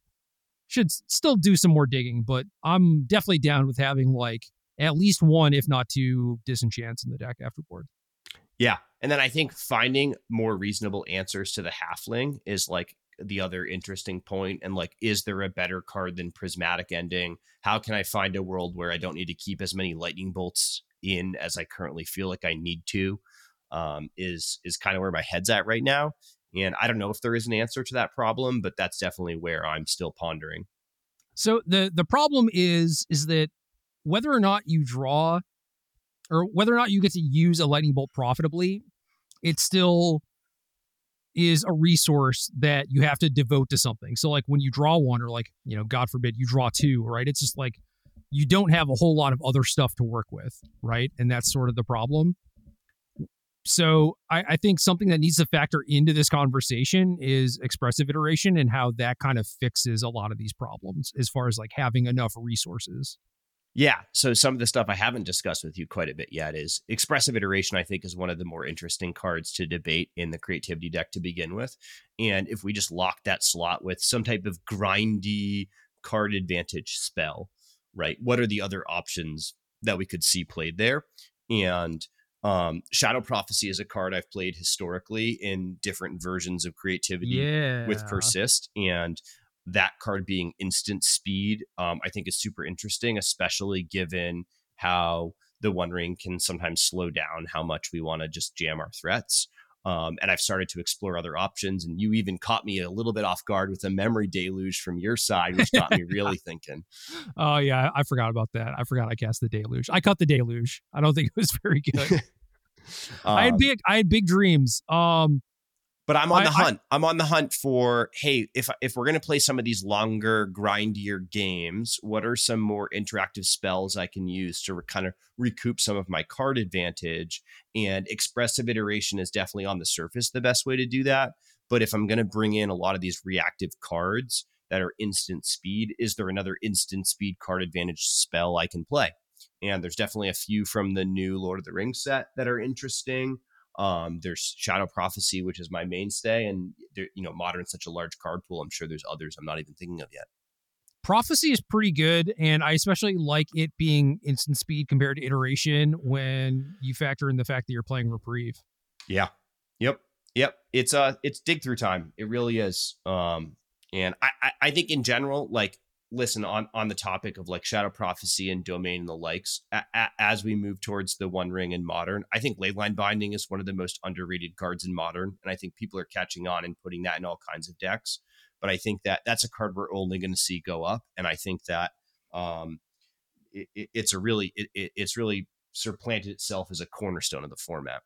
should still do some more digging. But I'm definitely down with having like at least one, if not two, disenchants in the deck after board. Yeah. And then I think finding more reasonable answers to the halfling is like the other interesting. And like, is there a better card than Prismatic Ending? How can I find a world where I don't need to keep as many lightning bolts in as I currently feel like I need to? Um, is is kind of where my head's at right now. And I don't know if there is an answer to that problem, but that's definitely where I'm still pondering. So the the problem is is that whether or not you draw or whether or not you get to use a lightning bolt profitably, it's still is a resource that you have to devote to something. So like when you draw one or like, you know, God forbid you draw two, right? It's just like you don't have a whole lot of other stuff to work with, right? And that's sort of the problem. So I, I think something that needs to factor into this conversation is expressive iteration and how that kind of fixes a lot of these problems as far as like having enough resources. Yeah. So some of the stuff I haven't discussed with you quite a bit yet is expressive iteration, I think, is one of the more interesting cards to debate in the creativity deck to begin with. And if we just lock that slot with some type of grindy card advantage spell, right? What are the other options that we could see played there? And um, Shadow Prophecy is a card I've played historically in different versions of creativity Yeah. with persist and that card being instant speed um, i think is super interesting especially given how the one ring can sometimes slow down how much we want to just jam our threats um, and i've started to explore other options and you even caught me a little bit off guard with a memory deluge from your side which got me *laughs* really thinking Oh yeah, I forgot about that. I forgot I cast the deluge. I cut the deluge. I don't think it was very good. *laughs* I had Um, big I had big dreams. Um But I'm on I- the I- hunt. I'm on the hunt for hey, if if we're gonna play some of these longer, grindier games, what are some more interactive spells I can use to re- kind of recoup some of my card advantage? And expressive iteration is definitely on the surface the best way to do that. But if I'm gonna bring in a lot of these reactive cards that are instant speed, is there another instant speed card advantage spell I can play? And there's definitely a few from the new Lord of the Rings set that are interesting. Um, there's Shadow Prophecy, which is my mainstay, and there, you know, Modern's such a large card pool. I'm sure there's others I'm not even thinking of yet. Prophecy is pretty good, and I especially like it being instant speed compared to iteration when you factor in the fact that you're playing reprieve. Yeah. Yep. Yep, it's uh, it's dig through time. It really is. Um, and I, I, I think in general, like, listen on on the topic of like shadow prophecy and domain and the likes, a, a, as we move towards the One Ring and modern, I think leyline binding is one of the most underrated cards in modern, and I think people are catching on and putting that in all kinds of decks. But I think that that's a card we're only going to see go up, and I think that um, it, it, it's a really it, it's really supplanted itself as a cornerstone of the format.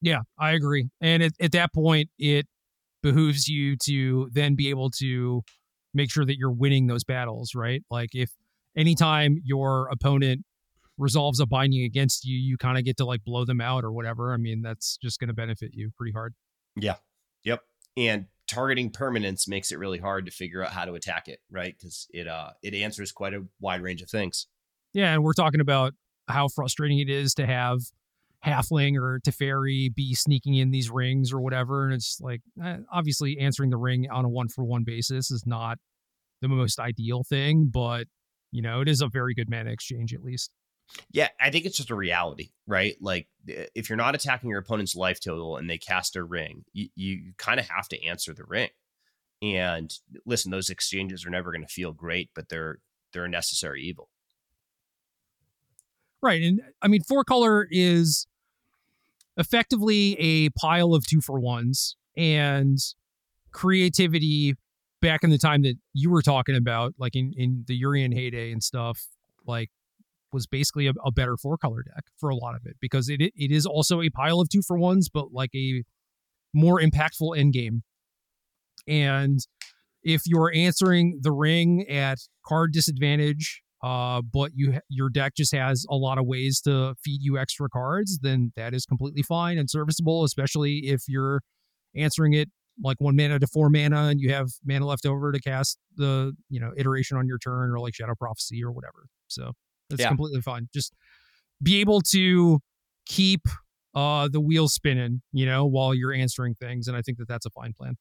Yeah, I agree. And at, at that point, it behooves you to then be able to make sure that you're winning those battles, right? Like if anytime your opponent resolves a binding against you, you kind of get to like blow them out or whatever. I mean, that's just going to benefit you pretty hard. Yeah. Yep. And targeting permanents makes it really hard to figure out how to attack it, right? Because it uh it answers quite a wide range of things. Yeah, and we're talking about how frustrating it is to have halfling or Teferi be sneaking in these rings or whatever. And it's like, eh, obviously, answering the ring on a one for one basis is not the most ideal thing, but, you know, it is a very good mana exchange at least. Yeah, I think it's just a reality, right? Like, if you're not attacking your opponent's life total and they cast a ring, you, you kind of have to answer the ring. And listen, those exchanges are never going to feel great, but they're they're a necessary evil. Right. And I mean, four color is effectively a pile of two for ones and creativity back in the time that you were talking about, like in, in the Yorion heyday and stuff, like was basically a, a better four color deck for a lot of it because it it is also a pile of two for ones, but like a more impactful end game. And if you're answering the ring at card disadvantage uh, but you your deck just has a lot of ways to feed you extra cards, then that is completely fine and serviceable, especially if you're answering it like one mana to four mana and you have mana left over to cast the you know iteration on your turn or like Shadow Prophecy or whatever. So that's yeah. completely fine. Just be able to keep uh the wheel spinning, you know, while you're answering things, and I think that that's a fine plan.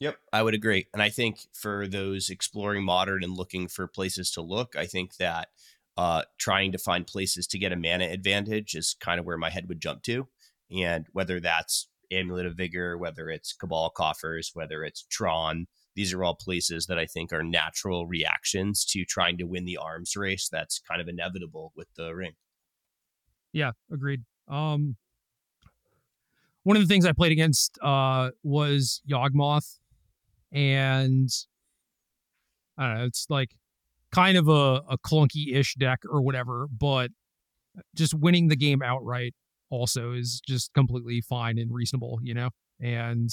Yep, I would agree. And I think for those exploring modern and looking for places to look, I think that uh, trying to find places to get a mana advantage is kind of where my head would jump to. And whether that's Amulet of Vigor, whether it's Cabal Coffers, whether it's Tron, these are all places that I think are natural reactions to trying to win the arms race that's kind of inevitable with the ring. Yeah, agreed. Um, one of the things I played against uh, was Yawgmoth and I don't know, it's like kind of a, a clunky ish deck or whatever, but just winning the game outright also is just completely fine and reasonable, you know? And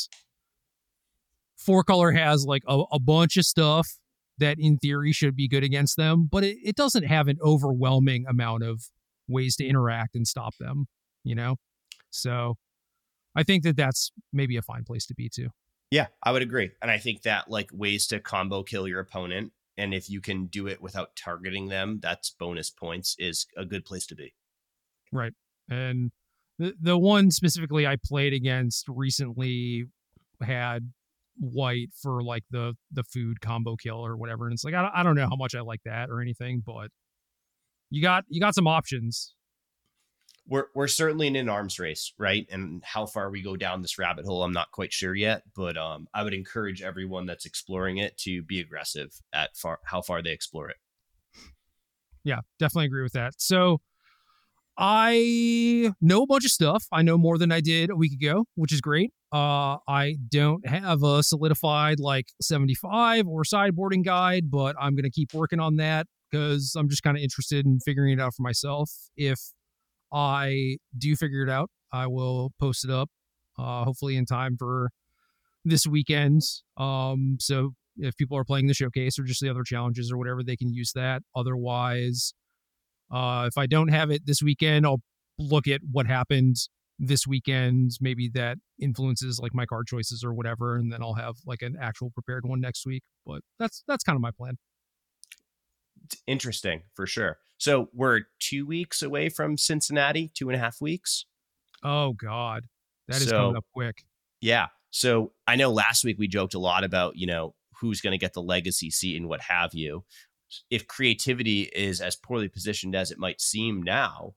four color has like a, a bunch of stuff that in theory should be good against them, but it, it doesn't have an overwhelming amount of ways to interact and stop them, you know? So I think that that's maybe a fine place to be too. Yeah, I would agree. And I think that like ways to combo kill your opponent and if you can do it without targeting them, that's bonus points is a good place to be. Right. And the the one specifically I played against recently had white for like the the food combo kill or whatever and it's like I, I don't know how much I like that or anything but you got you got some options we're we're certainly in an arms race, right? And how far we go down this rabbit hole, I'm not quite sure yet. But um, I would encourage everyone that's exploring it to be aggressive at far how far they explore it. Yeah, definitely agree with that. So I know a bunch of stuff. I know more than I did a week ago, which is great. Uh, I don't have a solidified like 75 or sideboarding guide, but I'm gonna keep working on that because I'm just kind of interested in figuring it out for myself. If I do figure it out. I will post it up, uh, hopefully in time for this weekend. Um, so if people are playing the showcase or just the other challenges or whatever, they can use that. Otherwise, uh, if I don't have it this weekend, I'll look at what happened this weekend. Maybe that influences like my card choices or whatever, and then I'll have like an actual prepared one next week. But that's that's kind of my plan interesting for sure. So we're two weeks away from Cincinnati, two and a half weeks. Oh God, that is so, coming up quick. Yeah. So I know last week we joked a lot about you know who's going to get the legacy seat and what have you. If creativity is as poorly positioned as it might seem now,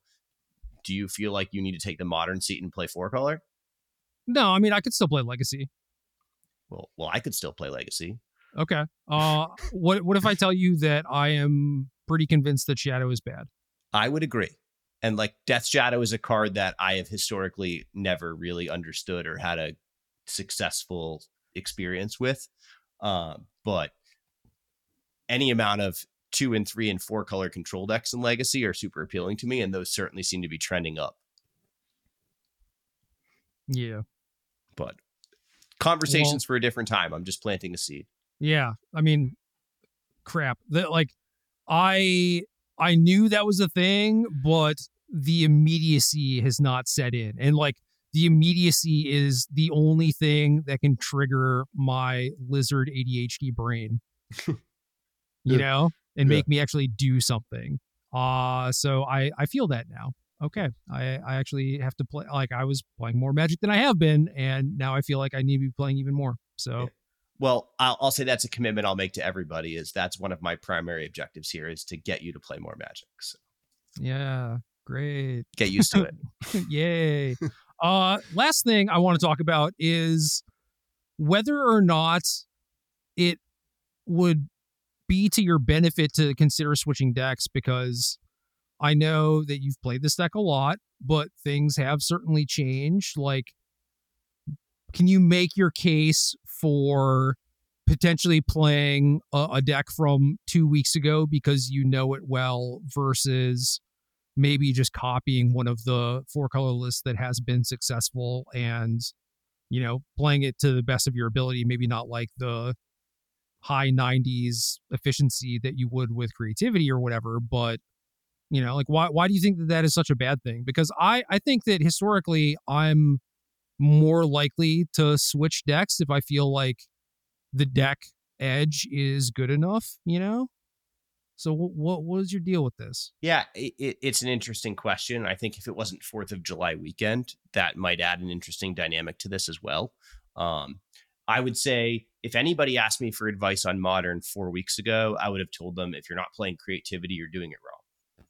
do you feel like you need to take the modern seat and play four color? No, I mean I could still play Legacy. Well, well, I could still play Legacy. Okay. Uh, what what if I tell you that I am pretty convinced that Shadow is bad? I would agree. And like Death Shadow is a card that I have historically never really understood or had a successful experience with. Um, but any amount of two and three and four color control decks in Legacy are super appealing to me, and those certainly seem to be trending up. Yeah. But conversations well, for a different time. I'm just planting a seed. Yeah. I mean, crap. That like I I knew that was a thing, but the immediacy has not set in. And like the immediacy is the only thing that can trigger my lizard ADHD brain. *laughs* you yeah. know, and yeah. make me actually do something. Uh so I I feel that now. Okay. I I actually have to play like I was playing more magic than I have been and now I feel like I need to be playing even more. So yeah. Well, I'll, I'll say that's a commitment I'll make to everybody. Is that's one of my primary objectives here is to get you to play more Magic. So. Yeah, great. Get used to it. *laughs* Yay. uh, last thing I want to talk about is whether or not it would be to your benefit to consider switching decks because I know that you've played this deck a lot, but things have certainly changed. Like, can you make your case for potentially playing a, a, deck from two weeks ago because you know it well versus maybe just copying one of the four color lists that has been successful and you know playing it to the best of your ability maybe not like the high 90s efficiency that you would with creativity or whatever but you know like why why do you think that that is such a bad thing? Because i i think that historically i'm more likely to switch decks if I feel like the deck edge is good enough, you know? So what what is your deal with this? Yeah, it, it's an interesting question. I think if it wasn't Fourth of July weekend, that might add an interesting dynamic to this as well. Um, I would say if anybody asked me for advice on modern four weeks ago, I would have told them if you're not playing creativity, you're doing it wrong.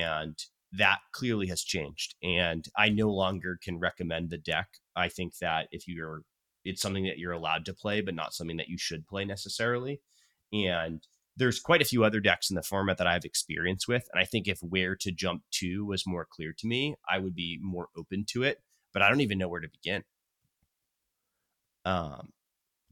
And that clearly has changed and i no longer can recommend the deck. I think that if you're it's something that you're allowed to play but not something that you should play necessarily and there's quite a few other decks in the format that i've experience with and i think if where to jump to was more clear to me i would be more open to it but i don't even know where to begin. Um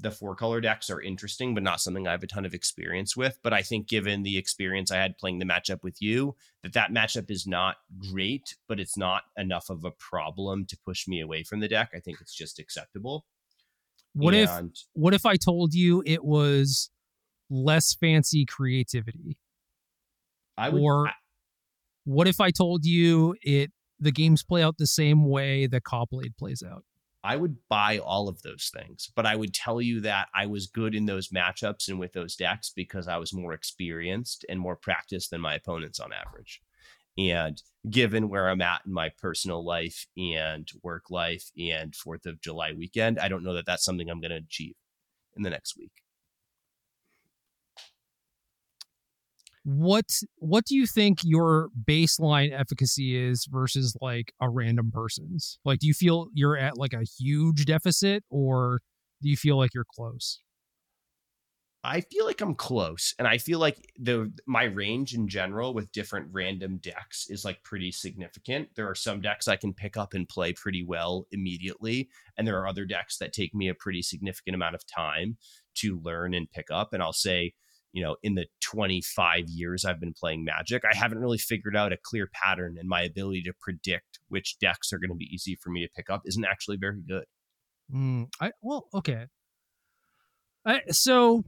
the four color decks are interesting, but not something I have a ton of experience with. But I think given the experience I had playing the matchup with you, that that matchup is not great, but it's not enough of a problem to push me away from the deck. I think it's just acceptable. What and, if what if I told you it was less fancy creativity? I would. Or I, what if I told you it the games play out the same way that Caw-Blade plays out? I would buy all of those things, but I would tell you that I was good in those matchups and with those decks because I was more experienced and more practiced than my opponents on average. And given where I'm at in my personal life and work life and 4th of July weekend, I don't know that that's something I'm going to achieve in the next week. What what do you think your baseline efficacy is versus like a random person's like do you feel you're at like a huge deficit or do you feel like you're close I feel like I'm close, and I feel like the my range in general with different random decks is like pretty significant. There are some decks I can pick up and play pretty well immediately, and there are other decks that take me a pretty significant amount of time to learn and pick up. And I'll say you know, in the 25 years I've been playing Magic, I haven't really figured out a clear pattern, and my ability to predict which decks are going to be easy for me to pick up isn't actually very good. Mm, I well, okay. I, so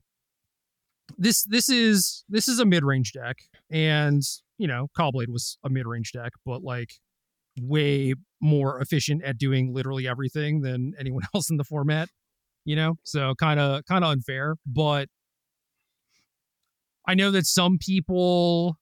this this is this is a mid range deck, and you know, Caw-Blade was a mid range deck, but like way more efficient at doing literally everything than anyone *laughs* else in the format. You know, so kind of kind of unfair, but I know that some people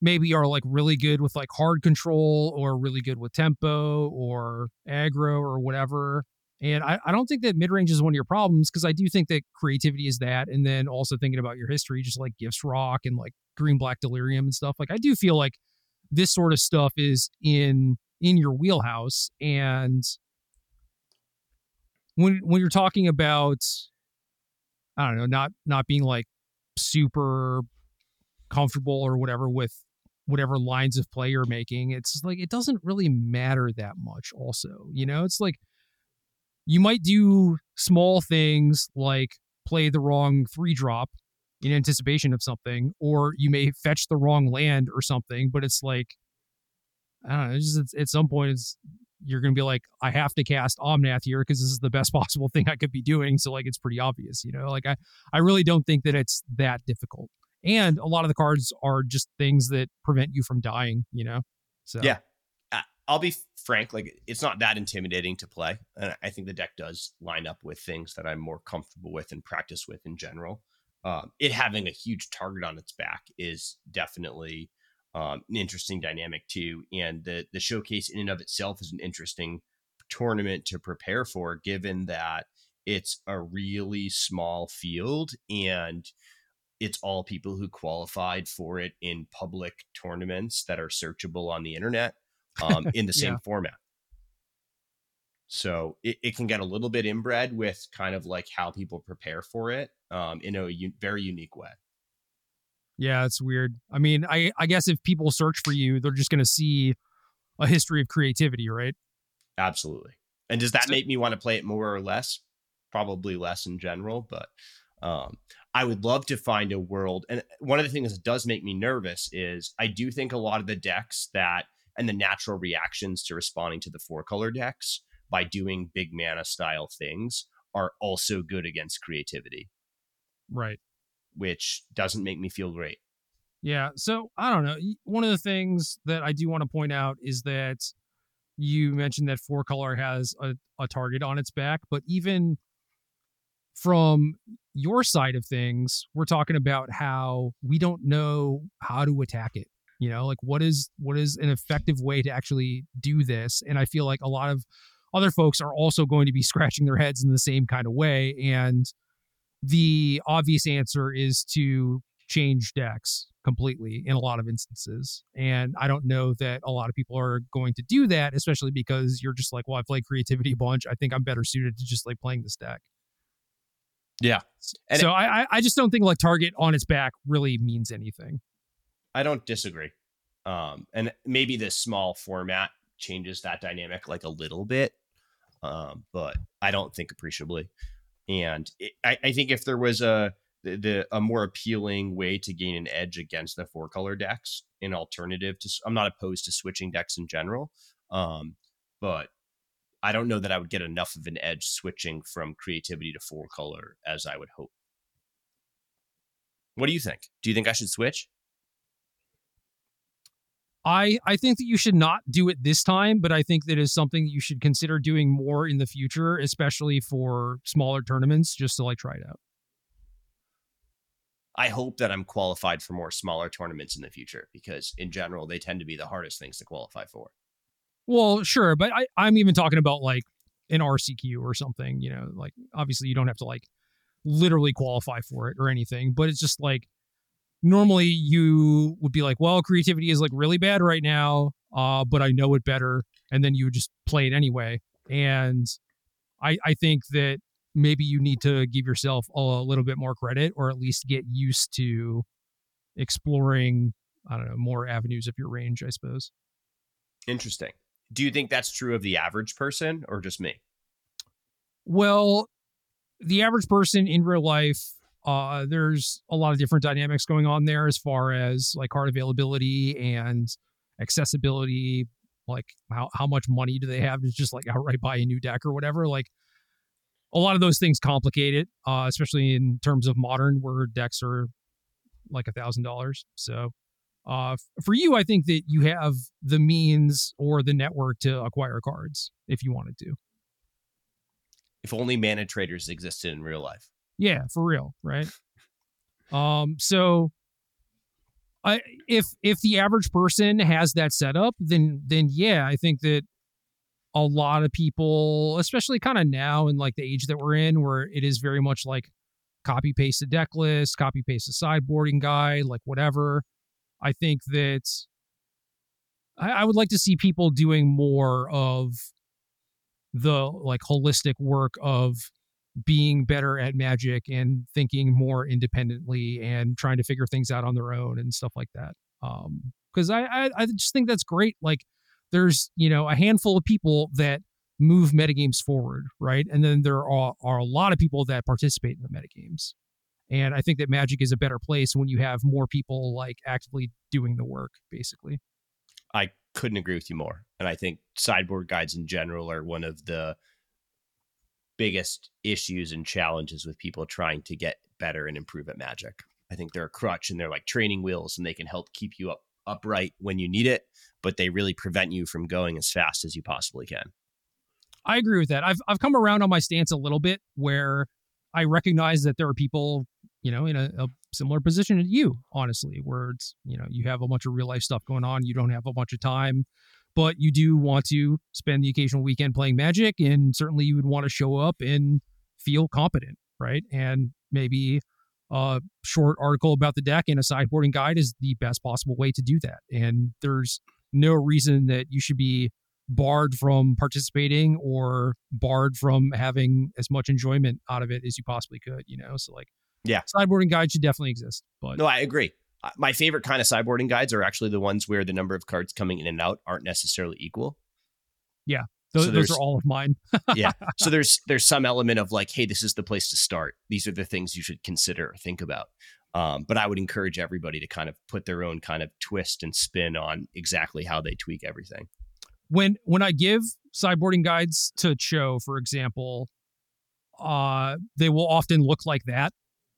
maybe are like really good with like hard control or really good with tempo or aggro or whatever. And I, I don't think that mid range is one of your problems because I do think that creativity is that. And then also thinking about your history, just like Gifts Rock and like Green Black Delirium and stuff. Like I do feel like this sort of stuff is in in your wheelhouse. And when when you're talking about I don't know, not not being like super comfortable or whatever with whatever lines of play you're making, it's like it doesn't really matter that much also. You know, it's like you might do small things like play the wrong three drop in anticipation of something, or you may fetch the wrong land or something, but it's like I don't know, it's just, at some point it's you're going to be like, I have to cast Omnath here because this is the best *laughs* possible thing I could be doing. So like, it's pretty obvious, you know, like I, I really don't think that it's that difficult. And a lot of the cards are just things that prevent you from dying, you know? So yeah, I'll be frank, like it's not that intimidating to play. And I think the deck does line up with things that I'm more comfortable with and practice with in general. Um, it having a huge target on its back is definitely um, an interesting dynamic too. And the the showcase in and of itself is an interesting tournament to prepare for, given that it's a really small field and it's all people who qualified for it in public tournaments that are searchable on the internet um, in the *laughs* same yeah. format. So it, it can get a little bit inbred with kind of like how people prepare for it um, in a u- very unique way. Yeah, it's weird. I mean, I I guess if people search for you, they're just going to see a history of creativity, right? Absolutely. And does that so, make me want to play it more or less? Probably less in general, but um, I would love to find a world. And one of the things that does make me nervous is I do think a lot of the decks that and the natural reactions to responding to the four color decks by doing big mana style things are also good against creativity. Right which doesn't make me feel great. Yeah. So I don't know. One of the things that I do want to point out is that you mentioned that four color has a, a target on its back, but even from your side of things, we're talking about how we don't know how to attack it. You know, like what is what is an effective way to actually do this? And I feel like a lot of other folks are also going to be *laughs* scratching their heads in the same kind of way. And the obvious answer is to change decks completely in a lot of instances. And I don't know that a lot of people are going to do that, especially because you're just like, well, I play creativity a bunch. I think I'm better suited to just like playing this deck. Yeah. And so it, I I just don't think like target on its back really means anything. I don't disagree. Um, and maybe this small format changes that dynamic like a little bit. Um, but I don't think appreciably. And it, I, I think if there was a the, the, a more appealing way to gain an edge against the four color decks, an alternative to I'm not opposed to switching decks in general, um, but I don't know that I would get enough of an edge switching from creativity to four color as I would hope. What do you think? Do you think I should switch? I I think that you should not do it this time, but I think that is something you should consider doing more in the future, especially for smaller tournaments, just to like try it out. I hope that I'm qualified for more smaller tournaments in the future because in general they tend to be the hardest things to qualify for. Well, sure, but I, I'm even talking about like an RCQ or something, you know, like obviously you don't have to like literally qualify for it or anything, but it's just like normally you would be like, well, creativity is like really bad right now, uh, but I know it better, and then you would just play it anyway. And I I think that maybe you need to give yourself a, a little bit more credit, or at least get used to exploring I don't know more avenues of your range. I suppose. Interesting. Do you think that's true of the average person or just me? Well, the average person in real life uh, there's a lot of different dynamics going on there as far as like card availability and accessibility. Like how how much money do they have to just like outright buy a new deck or whatever? Like a lot of those things complicate it, uh, especially in terms of modern where decks are like a thousand dollars. So uh, for you, I think that you have the means or the network to acquire cards if you wanted to. If only ManaTraders existed in real life. Yeah, for real, right? Um, so I if if the average person has that setup, then then yeah, I think that a lot of people, especially kind of now in like the age that we're in, where it is very much like copy paste a deck list, copy paste a sideboarding guide, like whatever. I think that I, I would like to see people doing more of the like holistic work of being better at magic and thinking more independently and trying to figure things out on their own and stuff like that. Um, because I, I I just think that's great. Like there's you know a handful of people that move metagames forward, right? And then there are, are a lot of people that participate in the metagames. And I think that Magic is a better place when you have more people like actively doing the work, basically. I couldn't agree with you more. And I think sideboard guides in general are one of the biggest issues and challenges with people trying to get better and improve at Magic. I think they're a crutch and they're like training wheels and they can help keep you up upright when you need it, but they really prevent you from going as fast as you possibly can. I agree with that. I've I've come around on my stance a little bit where I recognize that there are people, you know, in a, a, similar position to you, honestly, where it's, you know, you have a bunch of real life stuff going on, you don't have a bunch of time, but you do want to spend the occasional weekend playing magic and certainly you would want to show up and feel competent, right? And maybe a short article about the deck and a sideboarding guide is the best possible way to do that. And there's no reason that you should be barred from participating or barred from having as much enjoyment out of it as you possibly could, you know? So like yeah, sideboarding guide should definitely exist. But no, I agree. My favorite kind of sideboarding guides are actually the ones where the number of cards coming in and out aren't necessarily equal. Yeah. Those, so those are all of mine. *laughs* yeah. So there's there's some element of like, hey, this is the place to start. These are the things you should consider or think about. Um, but I would encourage everybody to kind of put their own kind of twist and spin on exactly how they tweak everything when when I give sideboarding guides to Cho, for example, uh, they will often look like that.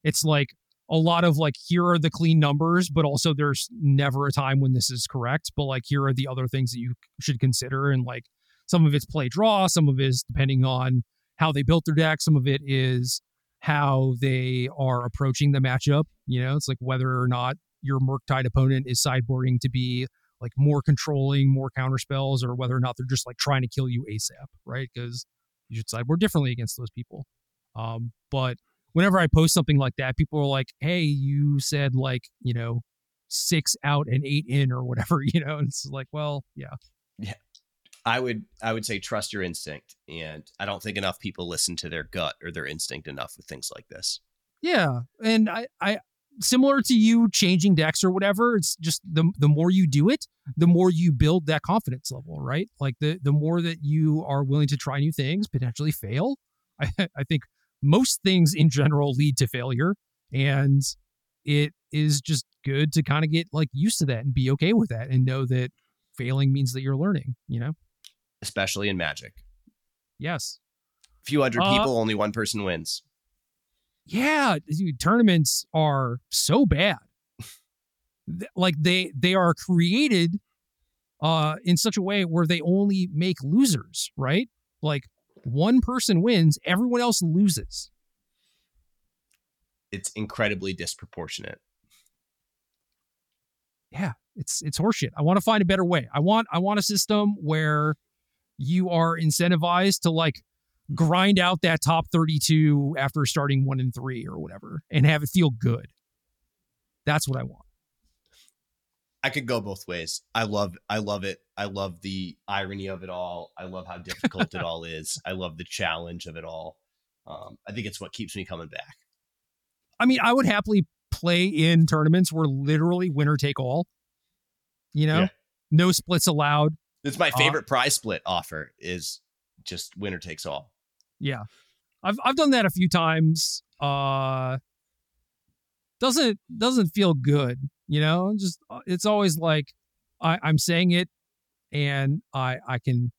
It's like a lot of like here are the clean numbers, but also there's never a time when this is correct. But like here are the other things that you should consider, and like some of it's play draw, some of it is depending on how they built their deck, some of it is how they are approaching the matchup. You know, it's like whether or not your Murktide opponent is sideboarding to be like more controlling, more counter spells, or whether or not they're just like trying to kill you ASAP, right? Because you should sideboard differently against those people. Um, but whenever I post something like that, people are like, "Hey, you said like you know six out and eight in or whatever," *laughs* you know. And it's like, well, yeah, yeah. I would I would say trust your instinct, and I don't think enough people listen to their gut or their instinct enough with things like this. Yeah, and I I similar to you changing decks or whatever it's just the the more you do it the more you build that confidence level right like the the more that you are willing to try new things potentially fail *laughs* i i think most things in general lead to failure and it is just good to kind of get like used to that and be okay with that and know that failing means that you're learning you know especially in magic yes a few hundred uh, people only one person wins yeah, dude, tournaments are so bad. like they they are created uh in such a way where they only make losers, right? Like one person wins, everyone else loses. It's incredibly disproportionate. Yeah, it's it's horseshit. I want to find a better way. I want I want a system where you are incentivized to like grind out that top 32 after starting one and three or whatever and have it feel good. That's what I want. I could go both ways. I love I love it. I love the irony of it all. I love how difficult it *laughs* all is. I love the challenge of it all. Um, I think it's what keeps me coming back. I mean, I would happily play in tournaments where literally winner take all. You know, yeah. no splits allowed. It's my uh, favorite uh, prize split offer is just winner takes all. Yeah. I've I've done that a few times. Uh doesn't doesn't feel good, you know? Just uh, it's always like I, I'm saying it and I I can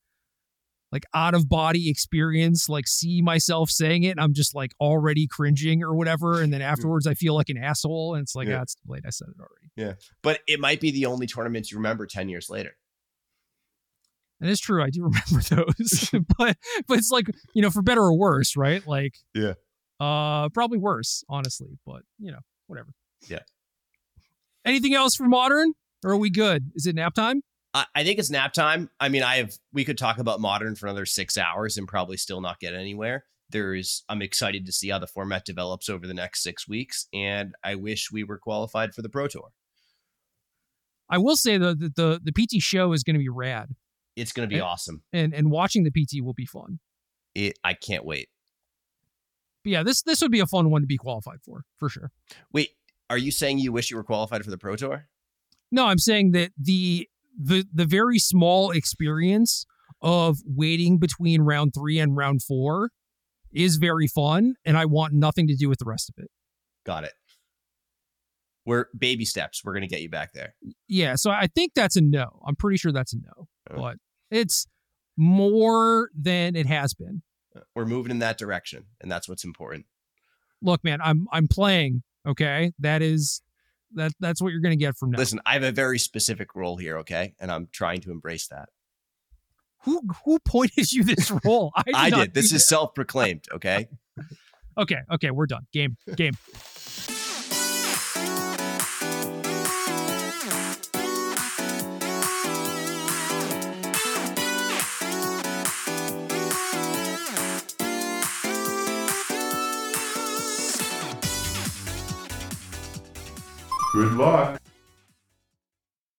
like out of body experience, like see myself saying it. I'm just like already cringing or whatever. And then afterwards I feel like an asshole. And it's like, yeah. ah, it's too late. I said it already. Yeah. But it might be the only tournaments you remember 10 years later. And it's true, I do *laughs* remember those. *laughs* but but it's like, you know, for better or worse, right? Like Yeah. Uh probably worse, honestly. But you know, whatever. Yeah. Anything else for modern? Or are we good? Is it nap time? I, I think it's nap time. I mean, I have we could talk about modern for another six hours and probably still not get anywhere. There's I'm excited to see how the format develops over the next six weeks, and I wish we were qualified for the Pro Tour. I will say though that the the PT show is going to be rad. It's going to be And- awesome. and and watching the PT will be fun. It, I can't wait. But yeah, this this would be a fun one to be qualified for for sure. Wait, are you saying you wish you were qualified for the Pro Tour? No, I'm saying that the the the very small experience of waiting between round three and round four is very fun, and I want nothing to do with the rest of it. Got it. We're baby steps. We're going to get you back there. Yeah, so I think that's a no. I'm pretty sure that's a no, Uh. but it's more than it has been. We're moving in that direction, and that's what's important. Look, man, I'm I'm playing. Okay, that is that that's what you're gonna get from now. Listen, I have a very specific role here, okay? And I'm trying to embrace that. who who pointed you this *laughs* role? I did. I did. This do is self proclaimed, okay? *laughs* okay. Okay, we're done. Game game. *laughs* Good luck.